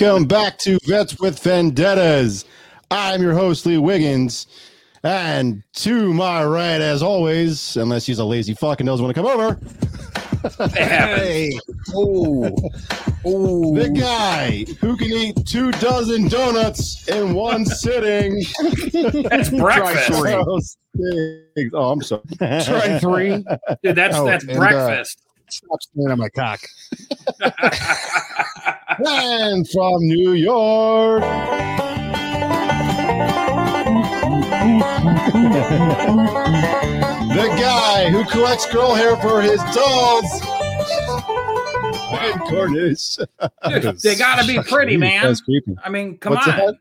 Welcome back to Vets with Vendettas. I'm your host, Lee Wiggins. And to my right, as always, unless he's a lazy fuck and doesn't want to come over, Hey. Oh. Oh. the guy who can eat two dozen donuts in one sitting. That's breakfast. three. Oh. I'm sorry. Try three. Dude, that's Oh, that's and, uh, breakfast. Stop staring at my cock. And from New York. the guy who collects girl hair for his dolls. And Cornish. Dude, they gotta be pretty, man. That's creepy. I mean, come What's on. that?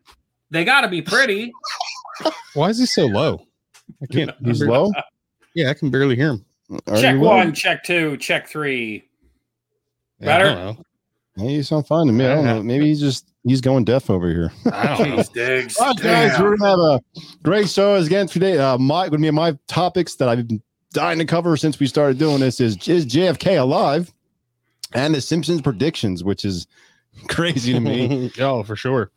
They gotta be pretty. Why is he so low? I can't. He's low. Yeah, I can barely hear him. Are check you low? one, check two, check three. Yeah, I Better? Don't know. Hey, you sound fine to me. I don't know. Maybe he's just he's going deaf over here. I don't know. Jeez, Diggs. All right, guys, Damn. we're gonna have a great show again today. Uh, my gonna be my topics that I've been dying to cover since we started doing this is is JFK alive, and the Simpsons predictions, which is crazy to me. oh, for sure.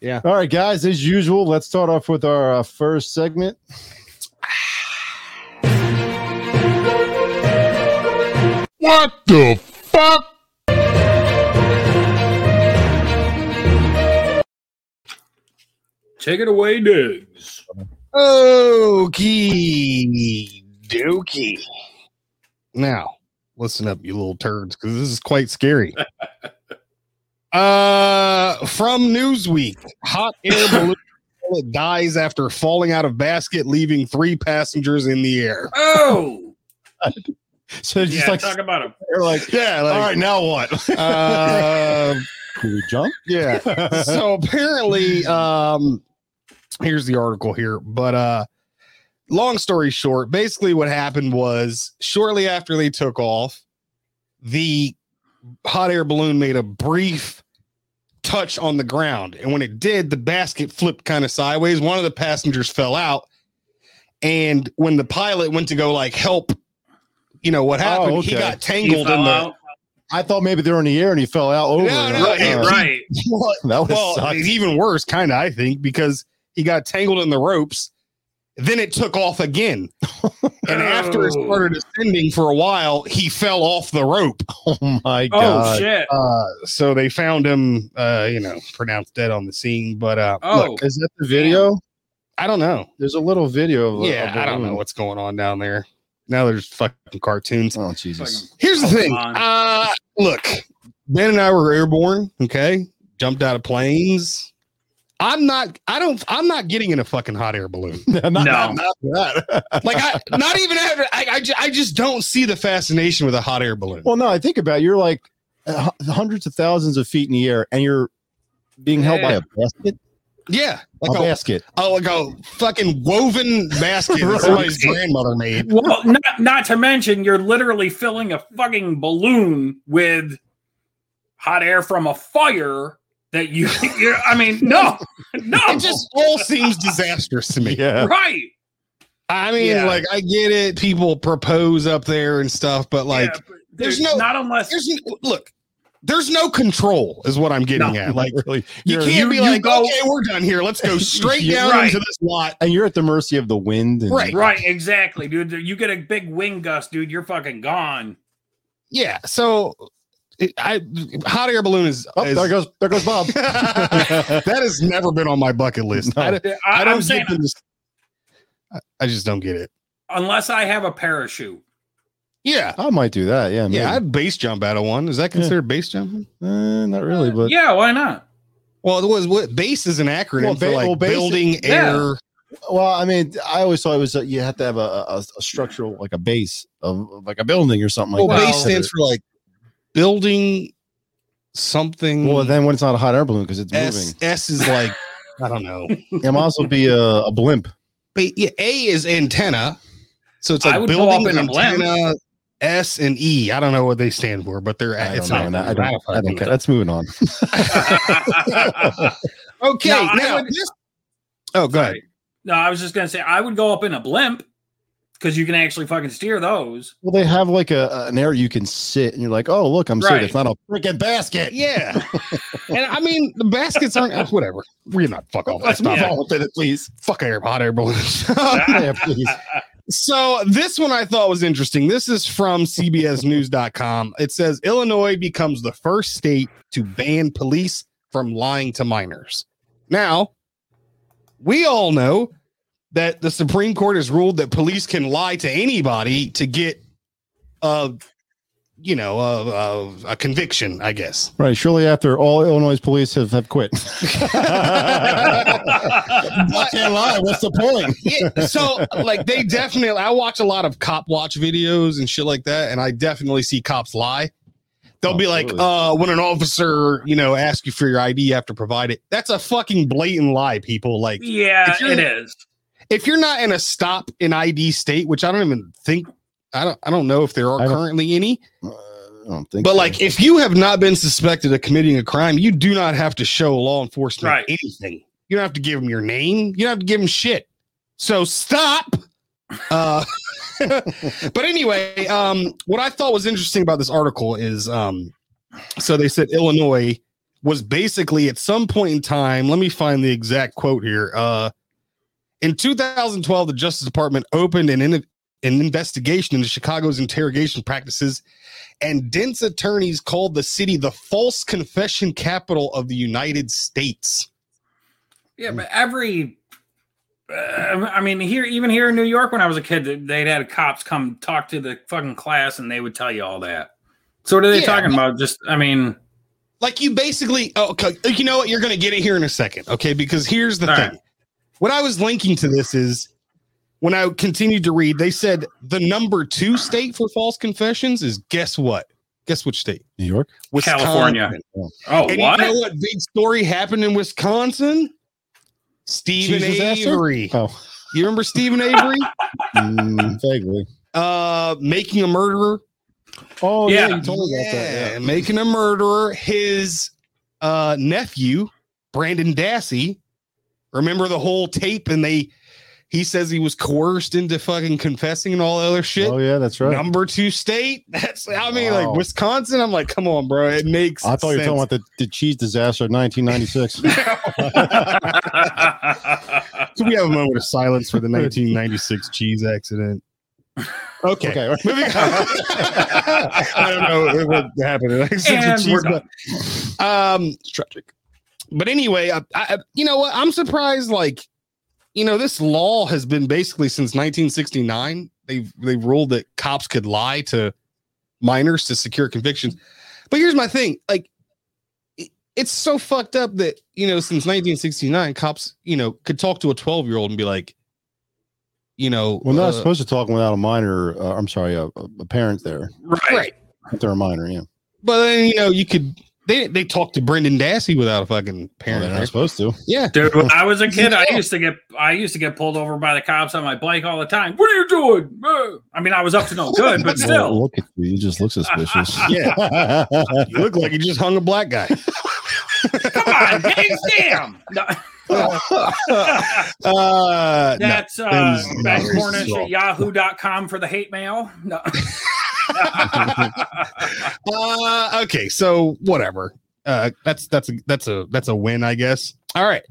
Yeah. All right, guys, as usual, let's start off with our uh, first segment. What the fuck? Take it away, Diggs. Okie dokie. Now, listen up, you little turds, because this is quite scary. uh, from Newsweek, hot air balloon pilot dies after falling out of basket, leaving three passengers in the air. Oh, So it's just yeah. like talk about them. they're like, Yeah, all right, now what? uh, Can we jump? yeah. so apparently um here's the article here but uh long story short basically what happened was shortly after they took off the hot air balloon made a brief touch on the ground and when it did the basket flipped kind of sideways one of the passengers fell out and when the pilot went to go like help you know what happened he okay. got tangled fell in the out. I thought maybe they were in the air and he fell out over. No, it. no, Right, he- right. that was well, even worse, kind of, I think, because he got tangled in the ropes. Then it took off again. And after it Oh. started ascending for a while, he fell off the rope. Oh my Oh god! shit. Uh, so they found him, uh, you know, pronounced dead on the scene. But uh, Oh, look, Is that the video? I don't know. There's a little video. Of, Yeah, of I don't know what's going on down there. now there's fucking cartoons. Oh Jesus! Here's the thing. Uh look, Ben and I were airborne, okay? Jumped out of planes. I'm not I don't I'm not getting in a fucking hot air balloon. not, No. not, not that. Like I not even after I I, ju- I just don't see the fascination with a hot air balloon. well, no, I think about it, you're like uh, hundreds of thousands of feet in the air, and you're being held by a basket. yeah, A like a, basket. oh, like a fucking woven basket that somebody's grandmother made. Well, not, not to mention, you're literally filling a fucking balloon with hot air from a fire that you. you're, I mean, no, no, It just all seems disastrous to me. Yeah. right. I mean, Yeah. like I get it, people propose up there and stuff, but like Yeah, but there's no- not unless there's n- look, there's no control, is what I'm getting No. at. Like really, you can't be you like, go- okay, we're done here. Let's go straight You're down right. into this lot. and you're at the mercy of the wind. And, Right. right, exactly, dude. You get a big wind gust, dude. You're fucking gone. Yeah. So it, I hot air balloon is, Oh, is- there goes there goes Bob. that has never been on my bucket list. No. I, don't- I, I don't get this. I- I just don't get it. unless I have a parachute. Yeah. I might do that. Yeah, Yeah. I'd base jump out of one. Is that considered base jumping? Uh, not really, but yeah, why not? Well, it was what base is an acronym Well, for like well, building Yeah. air. well, I mean, I always thought it was uh, you have to have a, a, a structural like a base of of like a building or something like Well, that. base stands for like building something. Well, then when it's not a hot air balloon because it's S moving, S is like I don't know. it might also be a, a blimp. But yeah, A is antenna, so it's like building up in a blimp. antenna. S and E. I don't know what they stand for, but they're I it's don't know. not. I don't, I don't care. Let's move on. Okay, No, now would- this- Oh, go ahead. No, I was just gonna say I would go up in a blimp because you can actually fucking steer those. Well, they have like a an area you can sit, and you're like, oh, look, I'm sitting. It's not a freaking basket. Yeah, and I mean the baskets aren't uh, whatever. We're not fuck off. Let's move not on with it, please. fuck air hot air balloons. Yeah, please. So this one I thought was interesting. This is from CBSNews.com. It says Illinois becomes the first state to ban police from lying to minors. Now, we all know that the Supreme Court has ruled that police can lie to anybody to get a, you know, a, a, a conviction. I guess. Right. Surely after all Illinois police have, have quit. I can't lie. What's the point? yeah, so like they definitely I watch a lot of cop watch videos and shit like that, and I definitely see cops lie. They'll Oh, be like, really? uh, when an officer, you know, asks you for your ID, you have to provide it. That's a fucking blatant lie, people. Like, yeah, it is. If you're not in a stop in ID state, which I don't even think I don't I don't know if there are currently any, Uh, I don't think. but so. like if you have not been suspected of committing a crime, you do not have to show law enforcement Right. anything. You don't have to give them your name. You don't have to give them shit. So stop. Uh, but anyway, um, what I thought was interesting about this article is, um, so they said Illinois was basically at some point in time. Let me find the exact quote here. Uh, in 2012, the Justice Department opened an, in- an investigation into Chicago's interrogation practices, and dense attorneys called the city the false confession capital of the United States. Yeah, but every. Uh, I mean, here, even here in New York, when I was a kid, they'd had cops come talk to the fucking class, and they would tell you all that. So what are they Yeah, talking about? Just, I mean, like you basically oh, okay you know what you're gonna get it here in a second okay because here's the thing right. What i was linking to this is when i continued to read they said the number two state for false confessions is guess what guess which state New York. wisconsin California. oh, and what? you know what big story happened in wisconsin Steven Cheese disaster? avery Oh, you remember Steven Avery mm, vaguely. uh making a murderer Oh yeah, Yeah. you told me about that. Yeah, Yeah. making a murderer. His uh, nephew, Brendan Dassey, remember the whole tape, and they he says he was coerced into fucking confessing and all that other shit. Oh yeah, that's right. Number two state. That's I mean, Wow. like Wisconsin. I'm like, come on, bro. It makes. I thought you were talking about the, the cheese disaster of 1996. Can we have a moment of silence for the 1996 cheese accident? Okay. okay. Moving on. I don't know what happened. I the And cheese, we're done. but, um, it's tragic. But anyway, I, I, you know what? I'm surprised. Like, you know, this law has been basically since 1969, they've they've ruled that cops could lie to minors to secure convictions. But here's my thing, like it- it's so fucked up that you know since 1969 cops you know could talk to a 12 year old and be like you know Well, not uh, supposed to talk without a minor. Uh, I'm sorry, a, a parent there. right. right If they're a minor, yeah. but then you know you could they they talk to Brendan Dassey without a fucking Well, parent they're not supposed to. yeah Dude, when I was a kid, I used to get I used to get pulled over by the cops on my bike all the time. What are you doing? Uh, I mean, I was up to no good, but Well, still. look at you. You just look suspicious. yeah you look like you just hung a black guy Come on, James, damn. No, uh no. that's uh, Ben's Ben very Cornish at yahoo.com for the hate mail. No. Uh, okay, so whatever. Uh, that's that's a that's a that's a win, I guess. All right.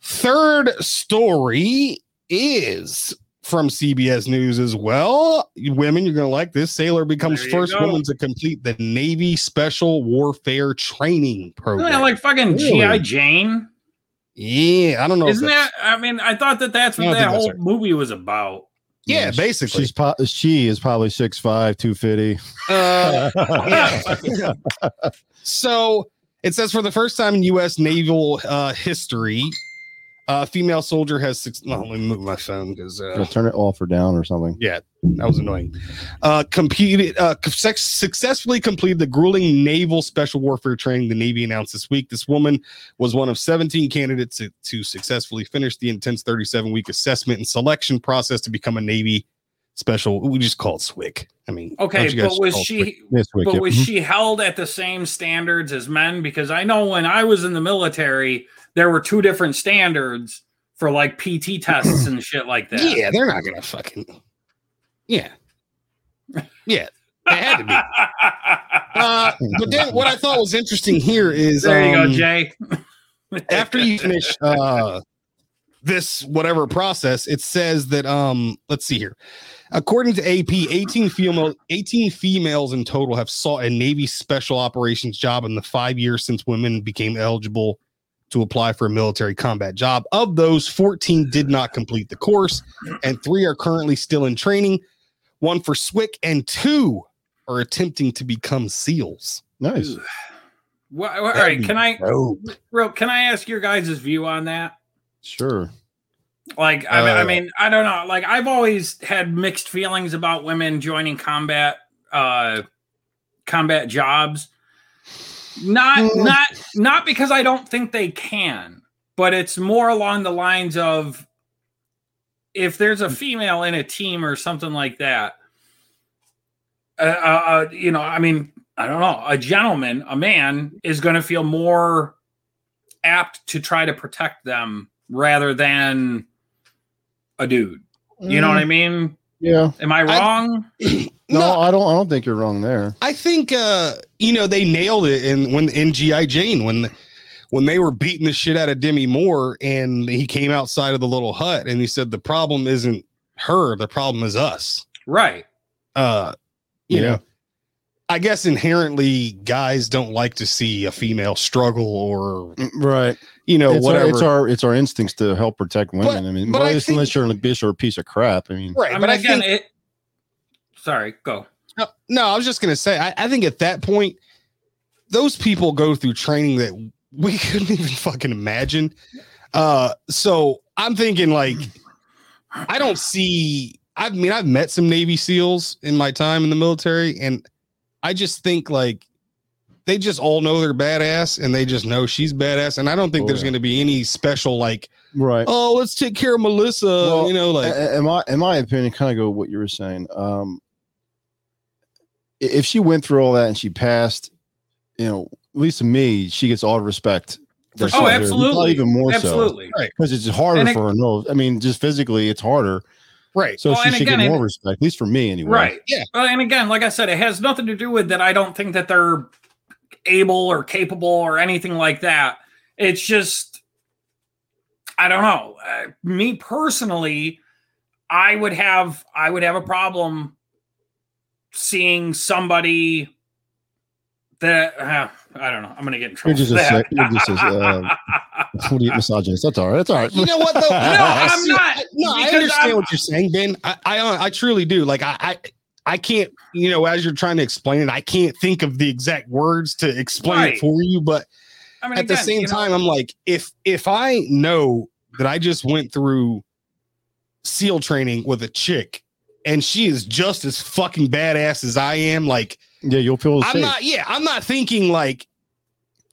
Third story is from CBS News as well. Women, you're gonna like this. Sailor becomes first go. woman to complete the Navy Special Warfare Training Program. Isn't like fucking? G.I. Jane? yeah, I don't know. Isn't that? I mean, I thought that that's what that that's whole right. movie was about. Yeah, she- basically. She's po- she is probably 6'5", 250. Uh, yeah. so it says for the first time in U.S. naval uh, history, a female soldier has six. No, let me move my phone because uh, turn it off or down or something. yeah, that was annoying. Uh, competed, uh, suc- successfully completed the grueling naval special warfare training the Navy announced this week. This woman was one of 17 candidates to, to successfully finish the intense 37 week assessment and selection process to become a Navy special. We just call it SWCC. I mean, Okay, don't you guys but was call it SWCC? she? But Wicked. was Mhm. she held at the same standards as men? Because I know when I was in the military, there were two different standards for like PT tests and shit like that. Yeah, they're not gonna fucking. Yeah, yeah, they had to be. Uh, but then what I thought was interesting here is there you um, go, Jay. after you finish uh, this whatever process, it says that um, let's see here. According to AP, 18 female 18 females in total have sought a Navy special operations job in the five years since women became eligible to apply for a military combat job. Of those, 14 did not complete the course, and three are currently still in training. One for SWCC, and two are attempting to become SEALs. nice. Wha- all right, can I, real, can I ask your guys' view on that? Sure. Like, I, mean- I Uh, mean, I don't know. Like, I've always had mixed feelings about women joining combat, uh, combat jobs. Not, Mm. not, not because I don't think they can, but it's more along the lines of if there's a female in a team or something like that. Uh, uh, uh, you know, I mean, I don't know. A gentleman, a man, is going to feel more apt to try to protect them rather than a dude. You know what I mean? Yeah. Am I I- wrong? No, no, I don't. I don't think you're wrong there. I think uh you know they nailed it in when in GI Jane when when they were beating the shit out of Demi Moore and he came outside of the little hut and he said the problem isn't her the problem is us. right. Uh you Yeah. know I guess inherently guys don't like to see a female struggle or Mm, Right. you know it's, our, whatever. it's our it's our instincts to help protect women. But- I mean, but well, I think- unless you're a bitch or a piece of crap. I mean, right, I but mean, I again, think it. Sorry, go. No, no, I was just gonna say, I, I think at that point, those people go through training that we couldn't even fucking imagine. Uh, so I'm thinking like, I don't see. I mean, I've met some Navy SEALs in my time in the military, and I just think like they just all know they're badass, and they just know she's badass, and I don't think Oh, there's yeah. going to be any special like, right. oh, let's take care of Melissa, Well, you know, like. A- in my in my opinion, kind of go what you were saying. Um, if she went through all that and she passed, you know, at least to me, she gets all the respect. For that sure. she Oh, absolutely. Not even more so Absolutely. because it's harder And it- for her. No, I mean, just physically, it's harder. Right. So Well, she should again, get more respect, at least for me, anyway. Right. Yeah. Well, and again, like I said, it has nothing to do with that. I don't think that they're able or capable or anything like that. It's just, I don't know. Uh, me personally, I would have, I would have a problem seeing somebody that uh, I don't know. I'm gonna get in trouble. just for a that. sec- you're just a, uh, What do you misogynist? That's all right. That's all right. You know what though? No, I'm not. No, I understand I'm- what you're saying, Ben. I, I I truly do. Like I, I I can't, you know, as you're trying to explain it, I can't think of the exact words to explain Right. it for you. But I mean, at the same you know, time, I'm like, if if I know that I just went through SEAL training with a chick and she is just as fucking badass as I am, like Yeah, you'll feel I'm safe. not, yeah, I'm not thinking like,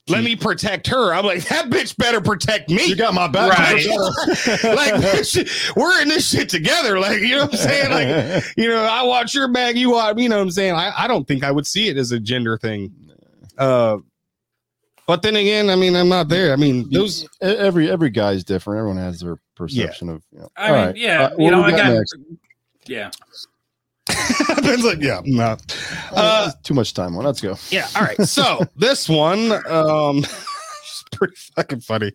let me protect her. I'm like, that bitch better protect me. You got my back. Right. like bitch, we're in this shit together. Like, you know what I'm saying? Like, you know, I watch your bag, you watch, you know what I'm saying? I, I don't think I would see it as a gender thing. Uh but then again, I mean, I'm not there. I mean, those every every guy's different. Everyone has their perception of. You know. I All mean, right. yeah, Uh, you know, we got again, next? yeah. Ben's like, yeah, no. Uh, too much time on. Let's go. Yeah. All right. So this one, um, is pretty fucking funny.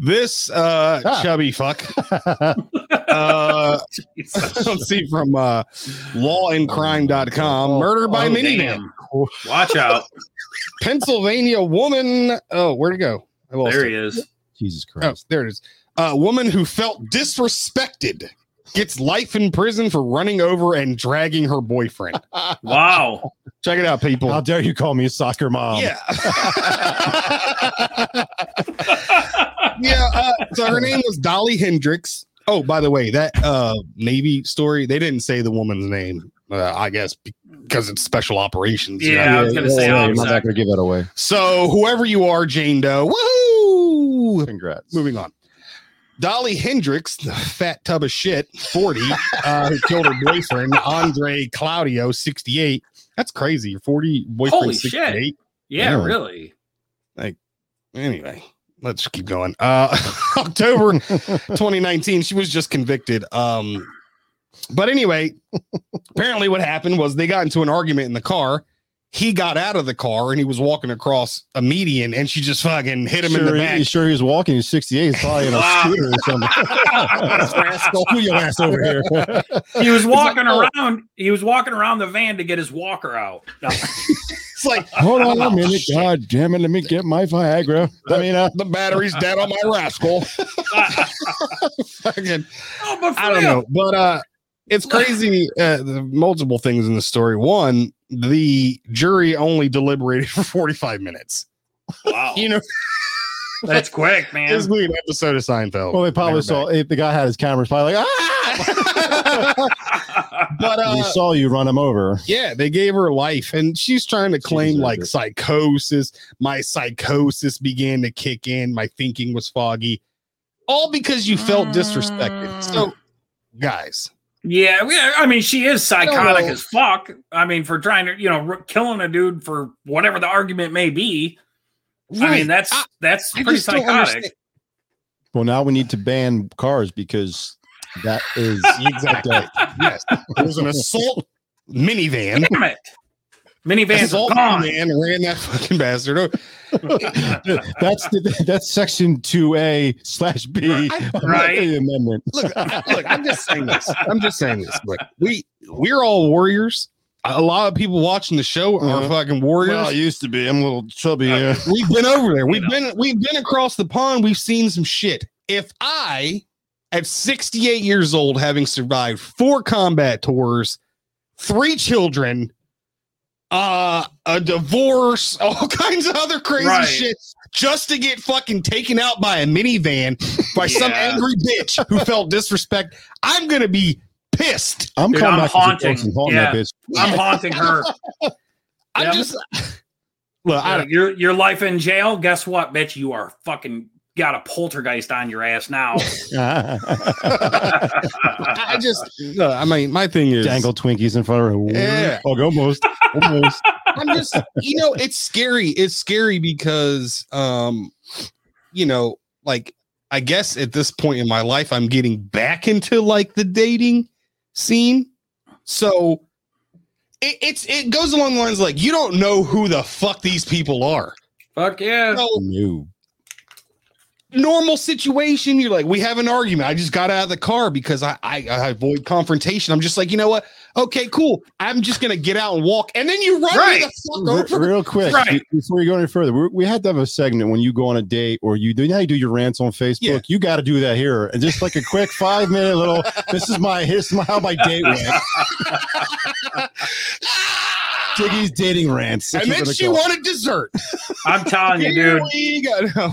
This uh Ah. chubby fuck. Uh let's see from uh lawandcrime.com. Murder by Oh, minivan. Watch out. Pennsylvania woman. Oh, where'd it go? I lost There he is. Jesus Oh, Christ. there it is. A woman who felt disrespected gets life in prison for running over and dragging her boyfriend. Wow. Check it out, people. How dare you call me a soccer mom? yeah. yeah. Uh, so her name was Dolly Hendricks. Oh, by the way, that uh, Navy story, they didn't say the woman's name. Uh, I guess because it's special operations. you know? Yeah, I was gonna say yeah, I'm I'm not going to give that away. So whoever you are, Jane Doe, woohoo! Congrats. Moving on. Dolly Hendricks, the fat tub of shit, 40, uh, who killed her boyfriend, Andre Claudio, 68. That's crazy. Your 40 boyfriend, Holy shit. Yeah, Yeah. really. Like, anyway, let's keep going. Uh, October 2019, she was just convicted. Um, but anyway, apparently what happened was they got into an argument in the car. He got out of the car and he was walking across a median and she just fucking hit him in Sure, the he- back. sure he was walking. He's 68. He's probably in a scooter or something. Rascal. Move your ass over here. He was walking like, oh. around. He was walking around the van to get his walker out. It's like, Hold on Oh, a minute. shit. God damn it. Let me get my Viagra. I mean, uh, the battery's dead on my rascal. Fucking, oh, but I don't real, know, but uh, it's crazy. Uh, multiple things in the story. One, the jury only deliberated for 45 minutes. Wow, You know, that's quick, man. it's like an episode of Seinfeld. well, they probably saw back. if the guy had his cameras, probably like, ah! but he uh, saw you run him over. yeah, they gave her life, and she's trying to claim like it. psychosis. My psychosis began to kick in. My thinking was foggy, all because you felt disrespected. So, guys, Yeah, yeah, I mean, she is psychotic as fuck. I mean, for trying to, you know, r- killing a dude for whatever the argument may be. I mean, that's I- that's I pretty psychotic. Well, now we need to ban cars because that is Exactly. yes, it was an assault minivan. Damn it, minivans Assault are gone. Man ran that fucking bastard. over. that's the, that's section two A slash B. Right. The amendment. look, look. I'm just saying this. I'm just saying this. Look, we we're all warriors. A lot of people watching the show are Uh-huh. fucking warriors. Well, I used to be. I'm a little chubby. Yeah. We've been over there. We've You been we've been across the pond. We've seen some shit. If I, at 68 years old, having survived four combat tours, three children, uh, a divorce, all kinds of other crazy Right. shit, just to get fucking taken out by a minivan by some angry bitch who felt disrespect, I'm gonna be pissed. I'm Dude, coming I'm back to the haunting. and haunting Yeah. that bitch. I'm haunting her. I'm Yeah. just look. I Uh, don't, your your life in jail. Guess what, bitch? You are fucking got a poltergeist on your ass now. I I just. No, I mean, my thing is Dangle Twinkies in front of her. Yeah. Oh, almost. Almost. I'm just, you know, it's scary. It's scary because, um, you know, like I guess at this point in my life, I'm getting back into like the dating scene. So it, it's it goes along the lines like you don't know who the fuck these people are. Fuck yeah. So No. Normal situation. You're like, we have an argument. I just got out of the car because I, I, I avoid confrontation. I'm just like, you know what? Okay, cool. I'm just gonna get out and walk, and then you run me Right. the Re- fuck over. real quick Right. before you go any further we, we had to have a segment when you go on a date or you do you know how you do your rants on facebook Yeah. you got to do that here and just like a quick five minute little this is my here's my, how my date went Tiggy's dating rants and then she wanted dessert. I'm telling you, dude. go. No.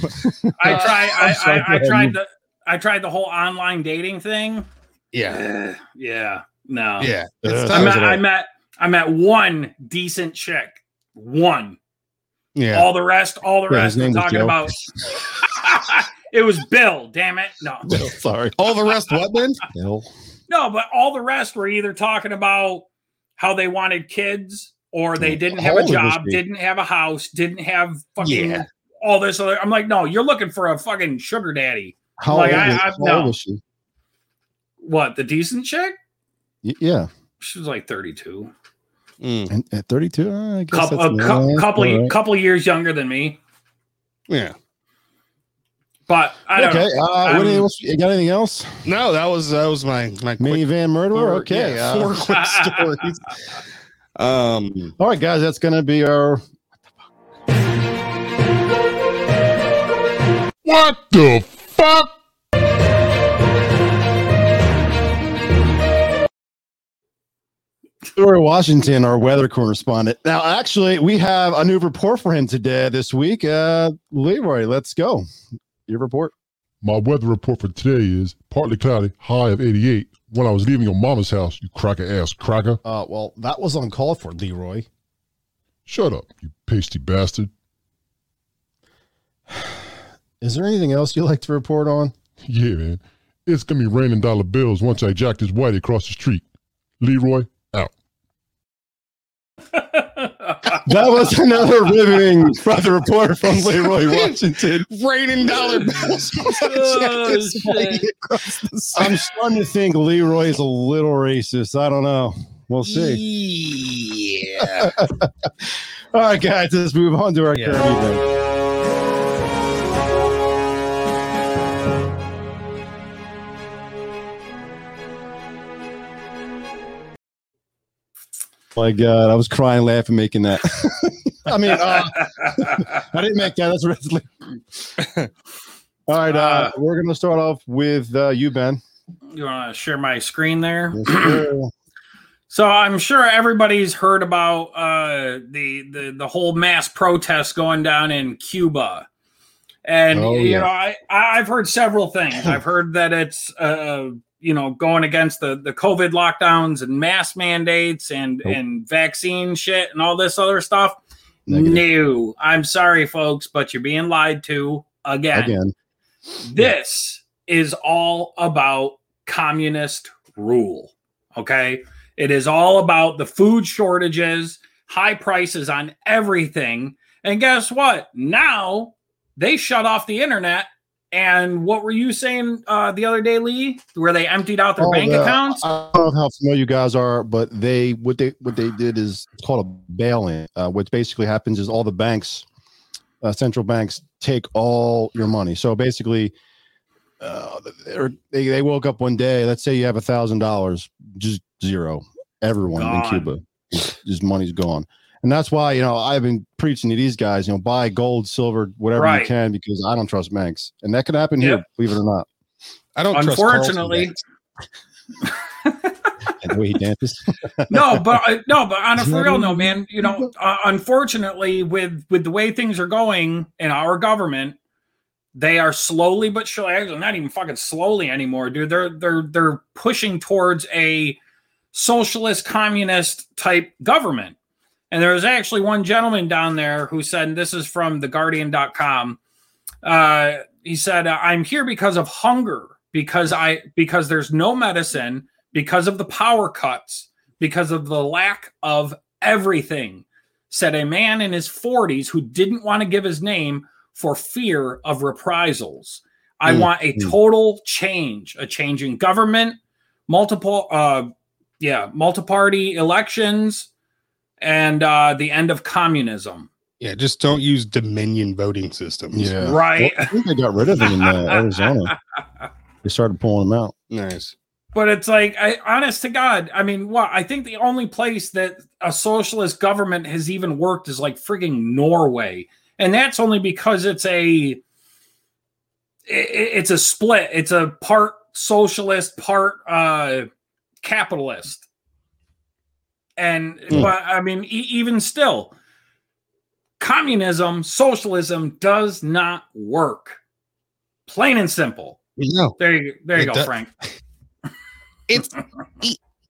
I Uh, tried. I, I'm sorry, I, I tried the. I tried the whole online dating thing. Yeah, yeah. No. yeah. Ugh. It's I time. met, I met. I met one decent chick. One. Yeah. All the rest. All the Yeah, rest. I'm talking Joe. about. it was Bill. Damn it. No. sorry All the rest, what then? Bill. No, but all the rest were either talking about how they wanted kids or they didn't have a job, didn't have a house, didn't have fucking Yeah. all this other. I'm like, no, you're looking for a fucking sugar daddy. How, Like, old, I- is, I- how no. old was she? What, the decent chick? Y- Yeah, She was like 32. Mm, and at 32, uh, I guess Couple, that's a cou- yeah, couple, all right. couple years younger than me. yeah. But I don't Okay, know. uh, what else, you got anything else? No, that was that was my my quick Minivan murderer. four- Okay, yeah, uh, four quick stories. Um, all right, guys, that's gonna be our What the fuck? Story Washington, our weather correspondent. Now, actually, we have a new report for him today, this week. Uh, Leroy, let's go. Your report. My weather report for today is partly cloudy, high of 88. When I was leaving your mama's house, you cracker ass cracker. Uh, well, that was uncalled for, Leroy. Shut up, you pasty bastard. Is there anything else you'd like to report on? Yeah, man. It's gonna be raining dollar bills once I jack this whitey across the street. Leroy, out. That was another riveting weather report from Leroy Washington. raining dollar bills. Oh, This shit. way across the side. I'm starting to think Leroy is a little racist. I don't know. We'll see. Yeah. All right, guys, let's move on to our Yeah. current event. My God, I was crying, laughing, making that. I mean, uh, I didn't make that. That's Wesley. All right, uh, Uh, we're going to start off with uh, you, Ben. you want to share my screen there? Yes. So I'm sure everybody's heard about uh, the, the the whole mass protest going down in Cuba, and Oh, you yeah. know I I've heard several things. I've heard that it's uh, you know going against the the COVID lockdowns and mask mandates and Nope. and vaccine shit and all this other stuff. Negative. No, I'm sorry, folks, but you're being lied to again. Again. This is all about communist rule. Okay. It is all about the food shortages, high prices on everything. And guess what? Now they shut off the internet. And what were you saying uh, the other day, Lee? Where they emptied out their Oh, bank the- accounts? I don't know how familiar you guys are, but they what they what they did is it's called a bail-in. Uh, what basically happens is all the banks, uh, central banks, take all your money. So basically, uh, they they woke up one day. Let's say you have a thousand dollars, just zero. Everyone Gone. in Cuba, just money's gone. And that's why you know I've been preaching to these guys, you know, buy gold, silver, whatever Right. you can, because I don't trust banks, and that could happen here, believe it or not. I don't Unfortunately, banks. And the way he dances. no, but uh, no, but on a for real no, man, you know, uh, unfortunately, with with the way things are going in our government, they are slowly but surely, actually not even fucking slowly anymore, dude. They're they're they're pushing towards a socialist communist type government. And there was actually one gentleman down there who said, and this is from theguardian.com. Uh, he said, I'm here because of hunger, because I because there's no medicine, because of the power cuts, because of the lack of everything, said a man in his 40s who didn't want to give his name for fear of reprisals. I Mm, want a mm. total change, a change in government, multiple uh yeah, multi-party elections and uh the end of communism. Yeah, just don't use Dominion voting systems. Yeah. Right. Well, I think they got rid of them in uh, Arizona. They started pulling them out. Nice. But it's like, I, honest to God, I mean, what? I think the only place that a socialist government has even worked is like frigging Norway, and that's only because it's a, i- i- it's a split. It's a part socialist, part uh, capitalist, and Hmm. but I mean, e- even still, communism, socialism does not work. Plain and simple. No, There you, there you It go, does- Frank. it's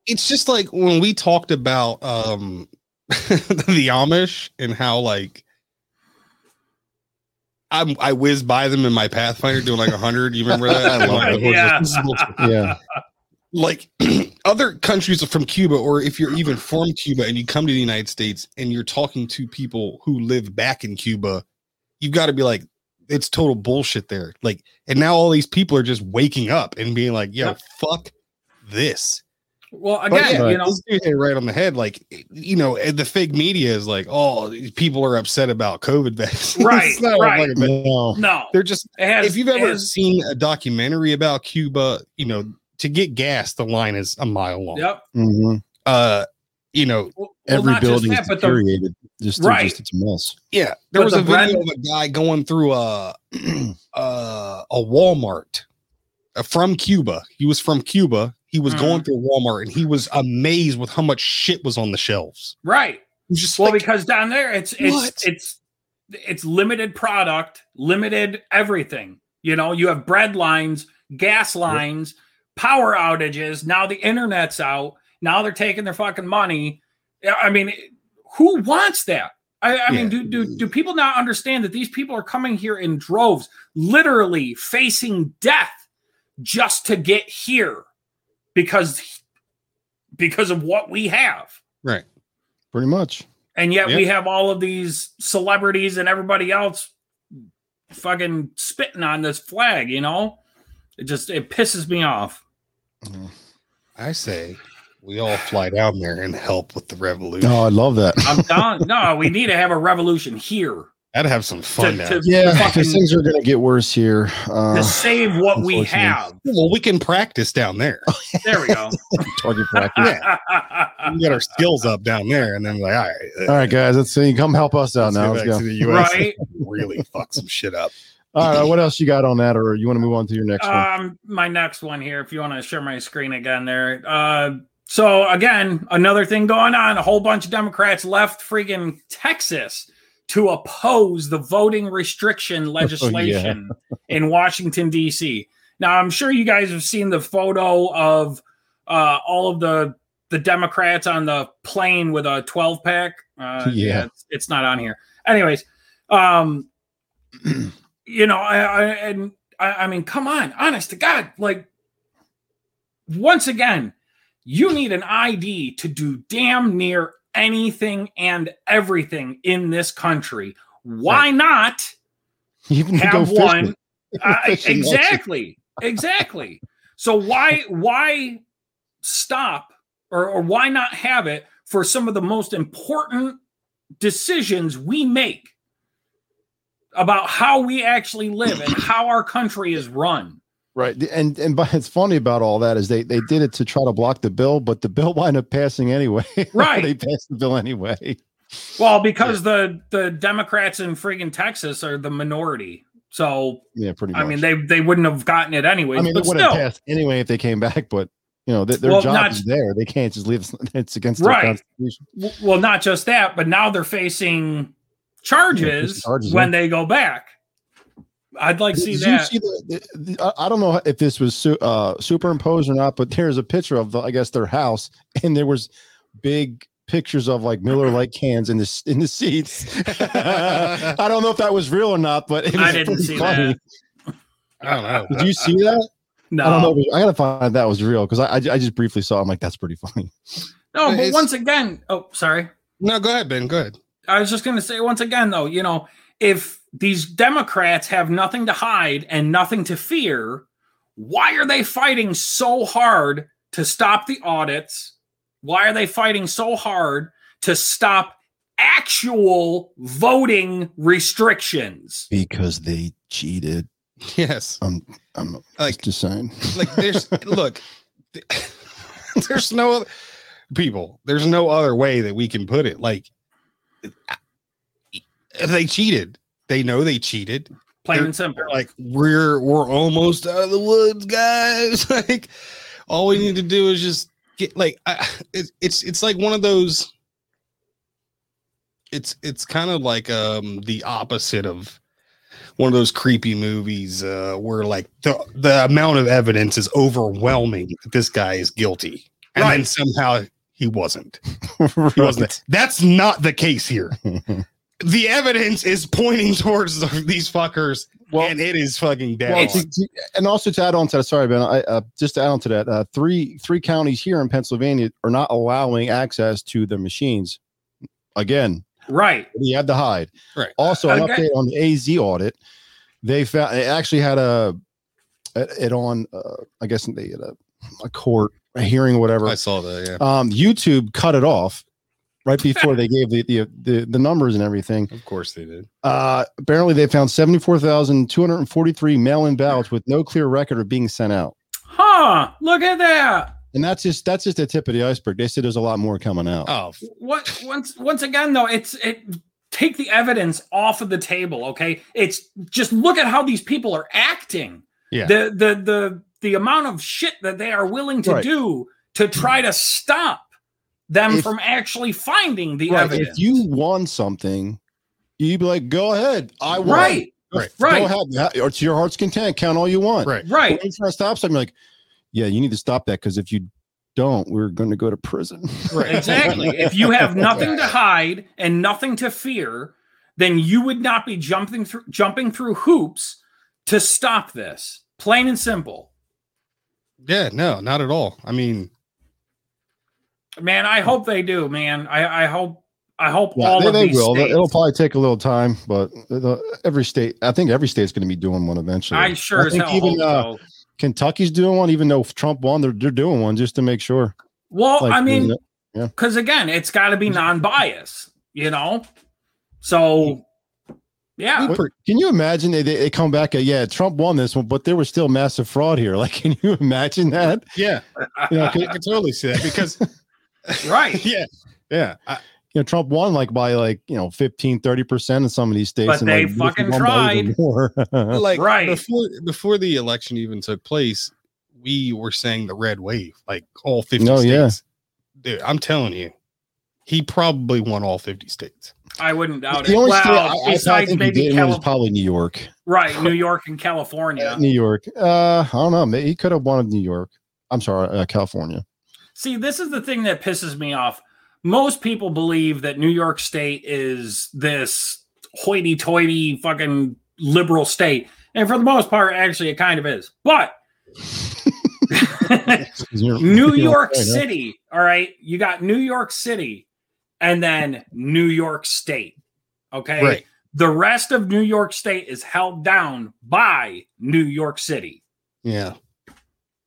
it's just like when we talked about um the Amish and how like I'm, I whizzed by them in my Pathfinder doing like 100. You remember that? I love Like. Yeah. this. Yeah. Like other countries from Cuba, or if you're even from Cuba and you come to the United States and you're talking to people who live back in Cuba, you've got to be like, it's total bullshit there. Like, and now all these people are just waking up and being like, yo, Yep. fuck this. Well, But again, yeah, you know, this dude hit it right on the head. Like, you know, the fake media is like, oh, people are upset about COVID vaccines. Right, It's not right. like- but No. no. They're just It has, if you've ever has- seen a documentary about Cuba, you know, to get gas, the line is a mile long. yep. Mhm. Uh, you know, Well, Every not building is that, but the- deteriorated. Just, Right. just it's a mess. yeah, there But was the a video brand- of a guy going through a uh, a Walmart uh, from Cuba. He was from Cuba. He was Mhm. going through Walmart and he was amazed with how much shit was on the shelves. right. Just Well, like, because down there it's it's What? it's it's limited product, limited everything. You know, you have bread lines, gas lines, power outages. Now the internet's out. Now they're taking their fucking money. I mean, who wants that? I, I mean, do, do do people not understand that these people are coming here in droves, literally facing death just to get here because because of what we have? right. Pretty much. And yet Yeah. we have all of these celebrities and everybody else fucking spitting on this flag, you know? It just it pisses me off. I say we all fly down there and help with the revolution. Oh, I love that. I'm done. no, we need to have a revolution here I'd have some fun to, to, Yeah, fucking- because things are going to get worse here. Uh, to save what we have. well, we can practice down there. There we go. target practice. we get our skills up down there, and then like, all right, All right, guys, let's see. Come help us out let's now. go Let's go. to the U.S. right. really fuck some shit up. All right, what else you got on that, or you want to move on to your next one? Um, my next one here, if you want to share my screen again there. Uh, so again, another thing going on. A whole bunch of Democrats left freaking Texas to oppose the voting restriction legislation in Washington D.C. Now, I'm sure you guys have seen the photo of uh, all of the the Democrats on the plane with a 12 pack. Uh, Yeah. it's, it's not on here. Anyways, um, you know, I, I and I, I mean, come on, honest to God, like once again, you need an ID to do damn near anything and everything in this country. Why not Even have one? Uh, exactly, exactly. So why why stop or, or why not have it for some of the most important decisions we make about how we actually live and how our country is run? Right, and and but it's funny about all that is they they did it to try to block the bill, but the bill wound up passing anyway. Right. they passed the bill anyway. Well, because the the Democrats in friggin' Texas are the minority. So Yeah, pretty much. I mean they they wouldn't have gotten it anyway. I mean, they would have passed anyway if they came back, but you know, th- their Well, job not- is there. They can't just leave. It's against Right. well, not just that, but now they're facing charges, charges, when yeah. they go back. I'd like to see Did that. see the, the, the- I- I don't know if this was su- uh, superimposed or not, but there's a picture of the, I guess their house, and there was big pictures of like Miller Lite cans in the in the seats. I don't know if that was real or not, but it was I didn't pretty see funny. I don't know. Did you see that? no, I don't know. I gotta find that was real because I, I I just briefly saw. it. I'm like, that's pretty funny. no, but It's- once again, oh, sorry. No, go ahead, Ben. Go ahead. I was just going to say once again, though, you know, if these Democrats have nothing to hide and nothing to fear, why are they fighting so hard to stop the audits? Why are they fighting so hard to stop actual voting restrictions. Because they cheated. Yes. I'm I'm Like- just saying. Like there's look, there's no other people. There's no other way that we can put it. Like they cheated. They know they cheated. Plain They're- and simple. Like we're we're almost out of the woods, guys. like all we need to do is just get like I, it, it's it's like one of those. It's it's kind of like um the opposite of one of those creepy movies uh where like the the amount of evidence is overwhelming that this guy is guilty and then somehow he wasn't he wasn't that's not the case here the evidence is pointing towards the- these fuckers Well- and it is fucking dead Well, on. to- to- and also to add on to that, sorry, Ben. I, uh, just to add on to that, uh, three three counties here in Pennsylvania are not allowing access to the machines. Again, right. you had to hide. Right. Also, an Okay. update on the AZ audit. They found they actually had a it on. Uh, I guess they had a, a court a hearing or whatever. I saw that. Yeah, Um, YouTube cut it off right before they gave the, the the the numbers and everything. of course they did. Uh, apparently, they found seventy four thousand two hundred forty three mail in ballots with no clear record of being sent out. Huh. Look at that. And that's just that's just the tip of the iceberg. They said there's a lot more coming out. Oh, What once once again though, it's it take the evidence off of the table, okay? It's just look at how these people are acting. Yeah. The the the the amount of shit that they are willing to Right. do to try to stop them If- from actually finding the Right, evidence. If you won something, you'd be like, "Go ahead, I won. right, Right. right, Go ahead, or to your heart's content, count all you want." right. right. When you try to stop something, like, yeah, you need to stop that because if you don't, we're going to go to prison. Right. Exactly. if you have nothing to hide and nothing to fear, then you would not be jumping through jumping through hoops to stop this. Plain and simple. Yeah, no, not at all. I mean, Man, I hope they do, man. I, I hope I hope Yeah, all they, of they these will. states. It'll probably take a little time, but the, every state, I think every state's going to be doing one eventually. I sure as think hell even, hope uh, so. Kentucky's doing one, even though Trump won, they're, they're doing one just to make sure. Well, Like, I mean, you know, because again, it's got to be non-bias, you know. So, yeah, What- Can you imagine they, they, they come back at, yeah, Trump won this one, but there was still massive fraud here. Like, can you imagine that? yeah, You know, I can totally see that because, right. yeah, yeah, I, you know, Trump won like by like, you know, 15, 30% in some of these states. But and, they like, fucking won tried. More. like Right. before before the election even took place, we were saying the red wave, like all fifty Oh, yeah. states. Dude, I'm telling you, he probably won all fifty states. I wouldn't doubt the it. only Well, state I, I, I besides he maybe did was probably New York. right? New York and California. New York. Uh, I don't know. Maybe he could have wanted New York. I'm sorry, uh, California. See, this is the thing that pisses me off. Most people believe that New York State is this hoity-toity fucking liberal state, and for the most part, actually, it kind of is. But New York? City, all right, you got New York City, and then New York State. Okay, Right. The rest of New York State is held down by New York City. Yeah,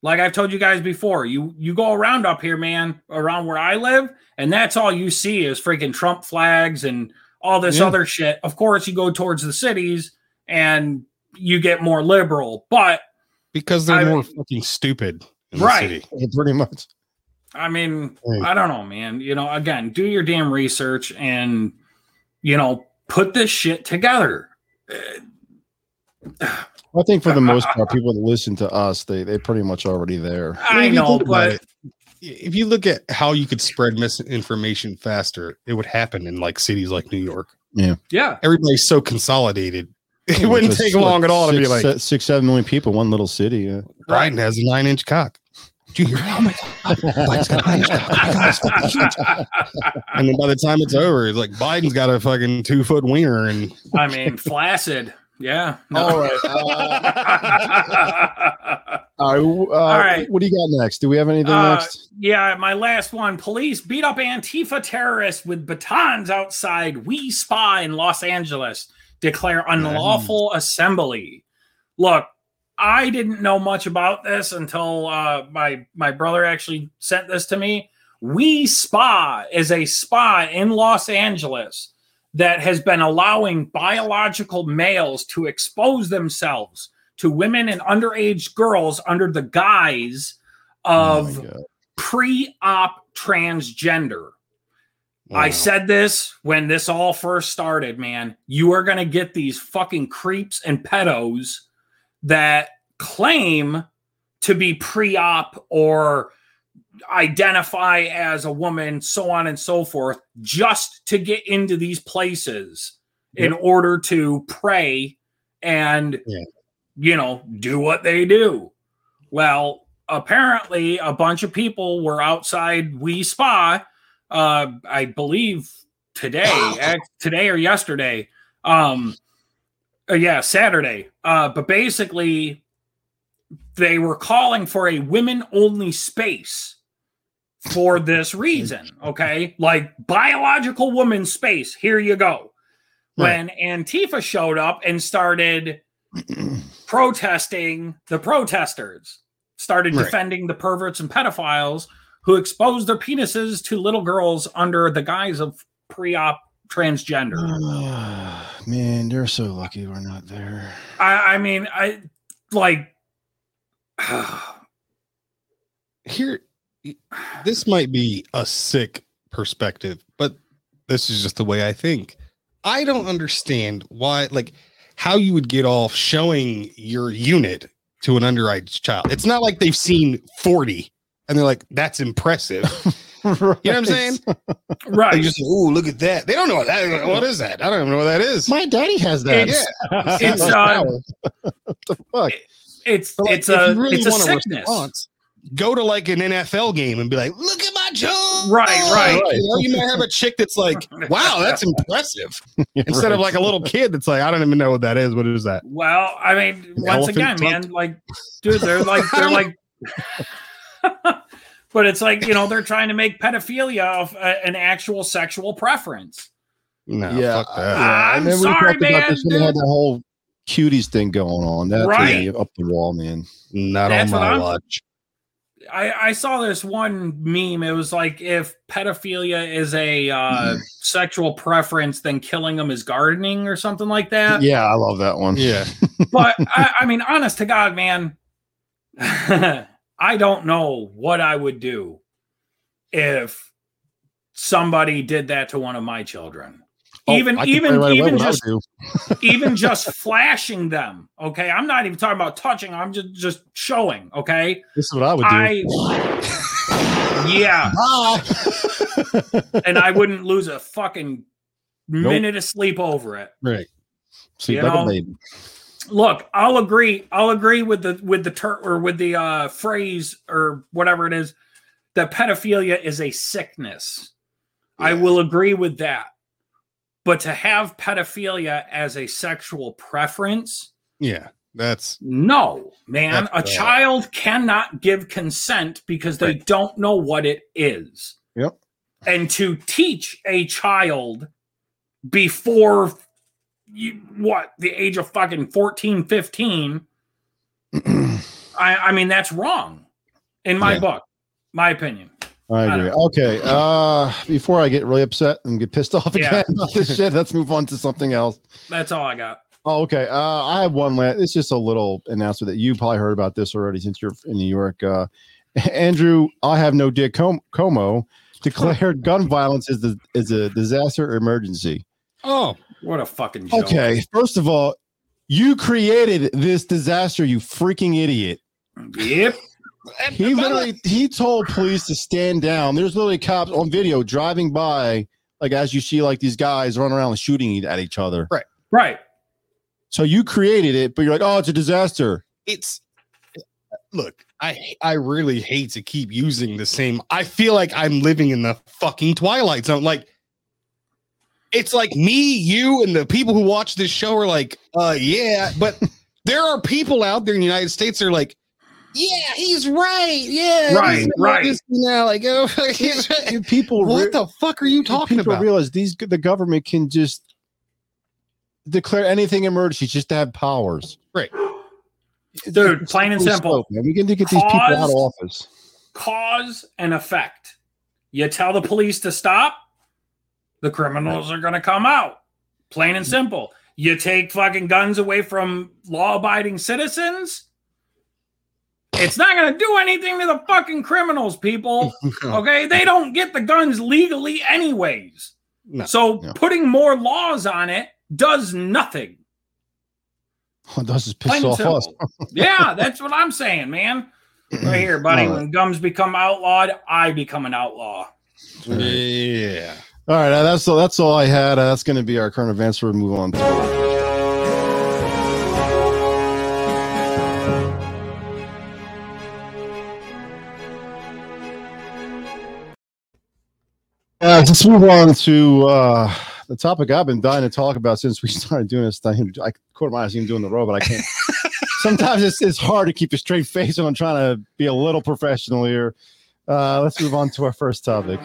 Like I've told you guys before, you you go around up here, man, around where I live, and that's all you see is freaking Trump flags and all this Yeah. other shit. Of course, you go towards the cities and you get more liberal, but because they're I- more fucking stupid. In Right. The city. Pretty much. I mean, Right. I don't know, man. You know, again, do your damn research and you know, put this shit together. I think for the most part, people that listen to us, they they pretty much already there. I If know, but it, if you look at how you could spread misinformation faster, it would happen in like cities like New York. yeah, yeah. Everybody's so consolidated. It Yeah, wouldn't just take like long at all to be six, like, six, seven million people, one little city. Yeah. Biden has a nine inch cock. Junior, oh my God. Biden's got a nine inch. Oh my God, it's fucking huge. And then by the time it's over, it's like Biden's got a fucking two foot wiener. And I mean, flaccid. Yeah. All right. All right. Uh, All right. What do you got next? Do we have anything Uh, next? Yeah, my last one. Police beat up Antifa terrorists with batons outside Wi Spa in Los Angeles. Declare unlawful assembly. Look, I didn't know much about this until uh, my my brother actually sent this to me. Wi Spa is a spa in Los Angeles that has been allowing biological males to expose themselves to women and underage girls under the guise Oh of my God. pre-op transgender. I said this when this all first started, man. You are going to get these fucking creeps and pedos that claim to be pre-op or identify as a woman, so on and so forth, just to get into these places in order to pray and Yeah. you know do what they do. Well, apparently a bunch of people were outside Wi Spa, uh, I believe today, today or yesterday. Um, uh, yeah, Saturday. Uh, but basically, they were calling for a women only space for this reason. Okay. Like biological woman space. Here you go. When Antifa showed up and started protesting the protesters, started Right. defending the perverts and pedophiles who exposed their penises to little girls under the guise of pre op transgender. Man, they're so lucky we're not there. I, I mean, I like. here this might be a sick perspective but this is just the way i think i don't understand why like how you would get off showing your unit to an underage child it's not like they've seen 40 and they're like that's impressive you know what i'm saying right. they just oh look at that they don't know what that is what is that i don't even know what that is My daddy has that. It's- it's, uh, what the fuck? it's But, like, it's if a you really it's a want a sickness. response, go to like an NFL game and be like, "Look at my jaw!" Right, right. You, know, you might have a chick that's like, "Wow, that's impressive," instead of like a little kid that's like, "I don't even know what that is. What is that?" Well, I mean, once again, trunk? man, like, dude, they're like, they're like, but it's like you know they're trying to make pedophilia of a, an actual sexual preference. No, yeah, fuck that. yeah. I'm and then sorry, talked about this man, when they had dude. that whole cuties thing going on. That's Right. really up the wall, man. Not That's on my watch. I, I saw this one meme. It was like if pedophilia is a uh, sexual preference, then killing them is gardening or something like that. Yeah, I love that one. Yeah, but I, I mean, honest to God, man, I don't know what I would do if somebody did that to one of my children. Oh, even even right even what I would just even just flashing them. Okay, I'm not even talking about touching. I'm just just showing. Okay, This is what I would do. I yeah, Ah! and I wouldn't lose a fucking minute of sleep over it. right. Sleep you like know, a baby. Look i'll agree i'll agree with the with the ter- or with the uh phrase or whatever it is that pedophilia is a sickness i will agree with that but to have pedophilia as a sexual preference Yeah, that's no man That's a bad. child cannot give consent because they Right. don't know what it is Yep. and to teach a child before you, what the age of fucking 14 15 I, I mean that's wrong in my Yeah. book my opinion I I agree. don't Okay. Uh, before I get really upset and get pissed off Yeah. again about this shit, let's move on to something else. that's all i got Oh, okay. Uh, I have one. last. it's just a little announcement that you probably heard about this already since you're in New York. Uh, Andrew, I have no dick. Com- Cuomo declared gun violence is the is a disaster emergency. oh, what a fucking joke. Okay. First of all, you created this disaster, you freaking idiot. yep He literally he told police to stand down. There's literally cops on video driving by, like as you see, like these guys running around shooting at each other. right Right. So you created it, but you're like, oh, it's a disaster. it's look i i really hate to keep using the same i feel like i'm living in the fucking twilight zone like it's like me you and the people who watch this show are like uh yeah but there are people out there in the united states that are like yeah he's right yeah Right, he's right. this now like oh he's right. If people re- what the fuck are you talking people about realize these the government can just declare anything emergency just to have powers. Right. Dude, plain and simple. slope, man. We can get these people out of office. cause and effect you tell the police to stop the criminals are going to come out Plain and mm-hmm. simple. You take fucking guns away from law abiding citizens. It's not going to do anything to the fucking criminals, people. Okay. They don't get the guns legally, anyways. No. So No. putting more laws on it does nothing. What does is piss off us. yeah, that's what I'm saying, man. Right here, buddy. All right. When gums become outlawed, I become an outlaw. Yeah. All right, uh, that's all. That's all I had. Uh, that's going to be our current events. We'll move on. To. Uh, let's move on to uh, the topic I've been dying to talk about since we started doing this thing. I quarter my eyes even doing the row, but I can't. Sometimes it's, it's hard to keep a straight face when I'm trying to be a little professional here. Uh, let's move on to our first topic.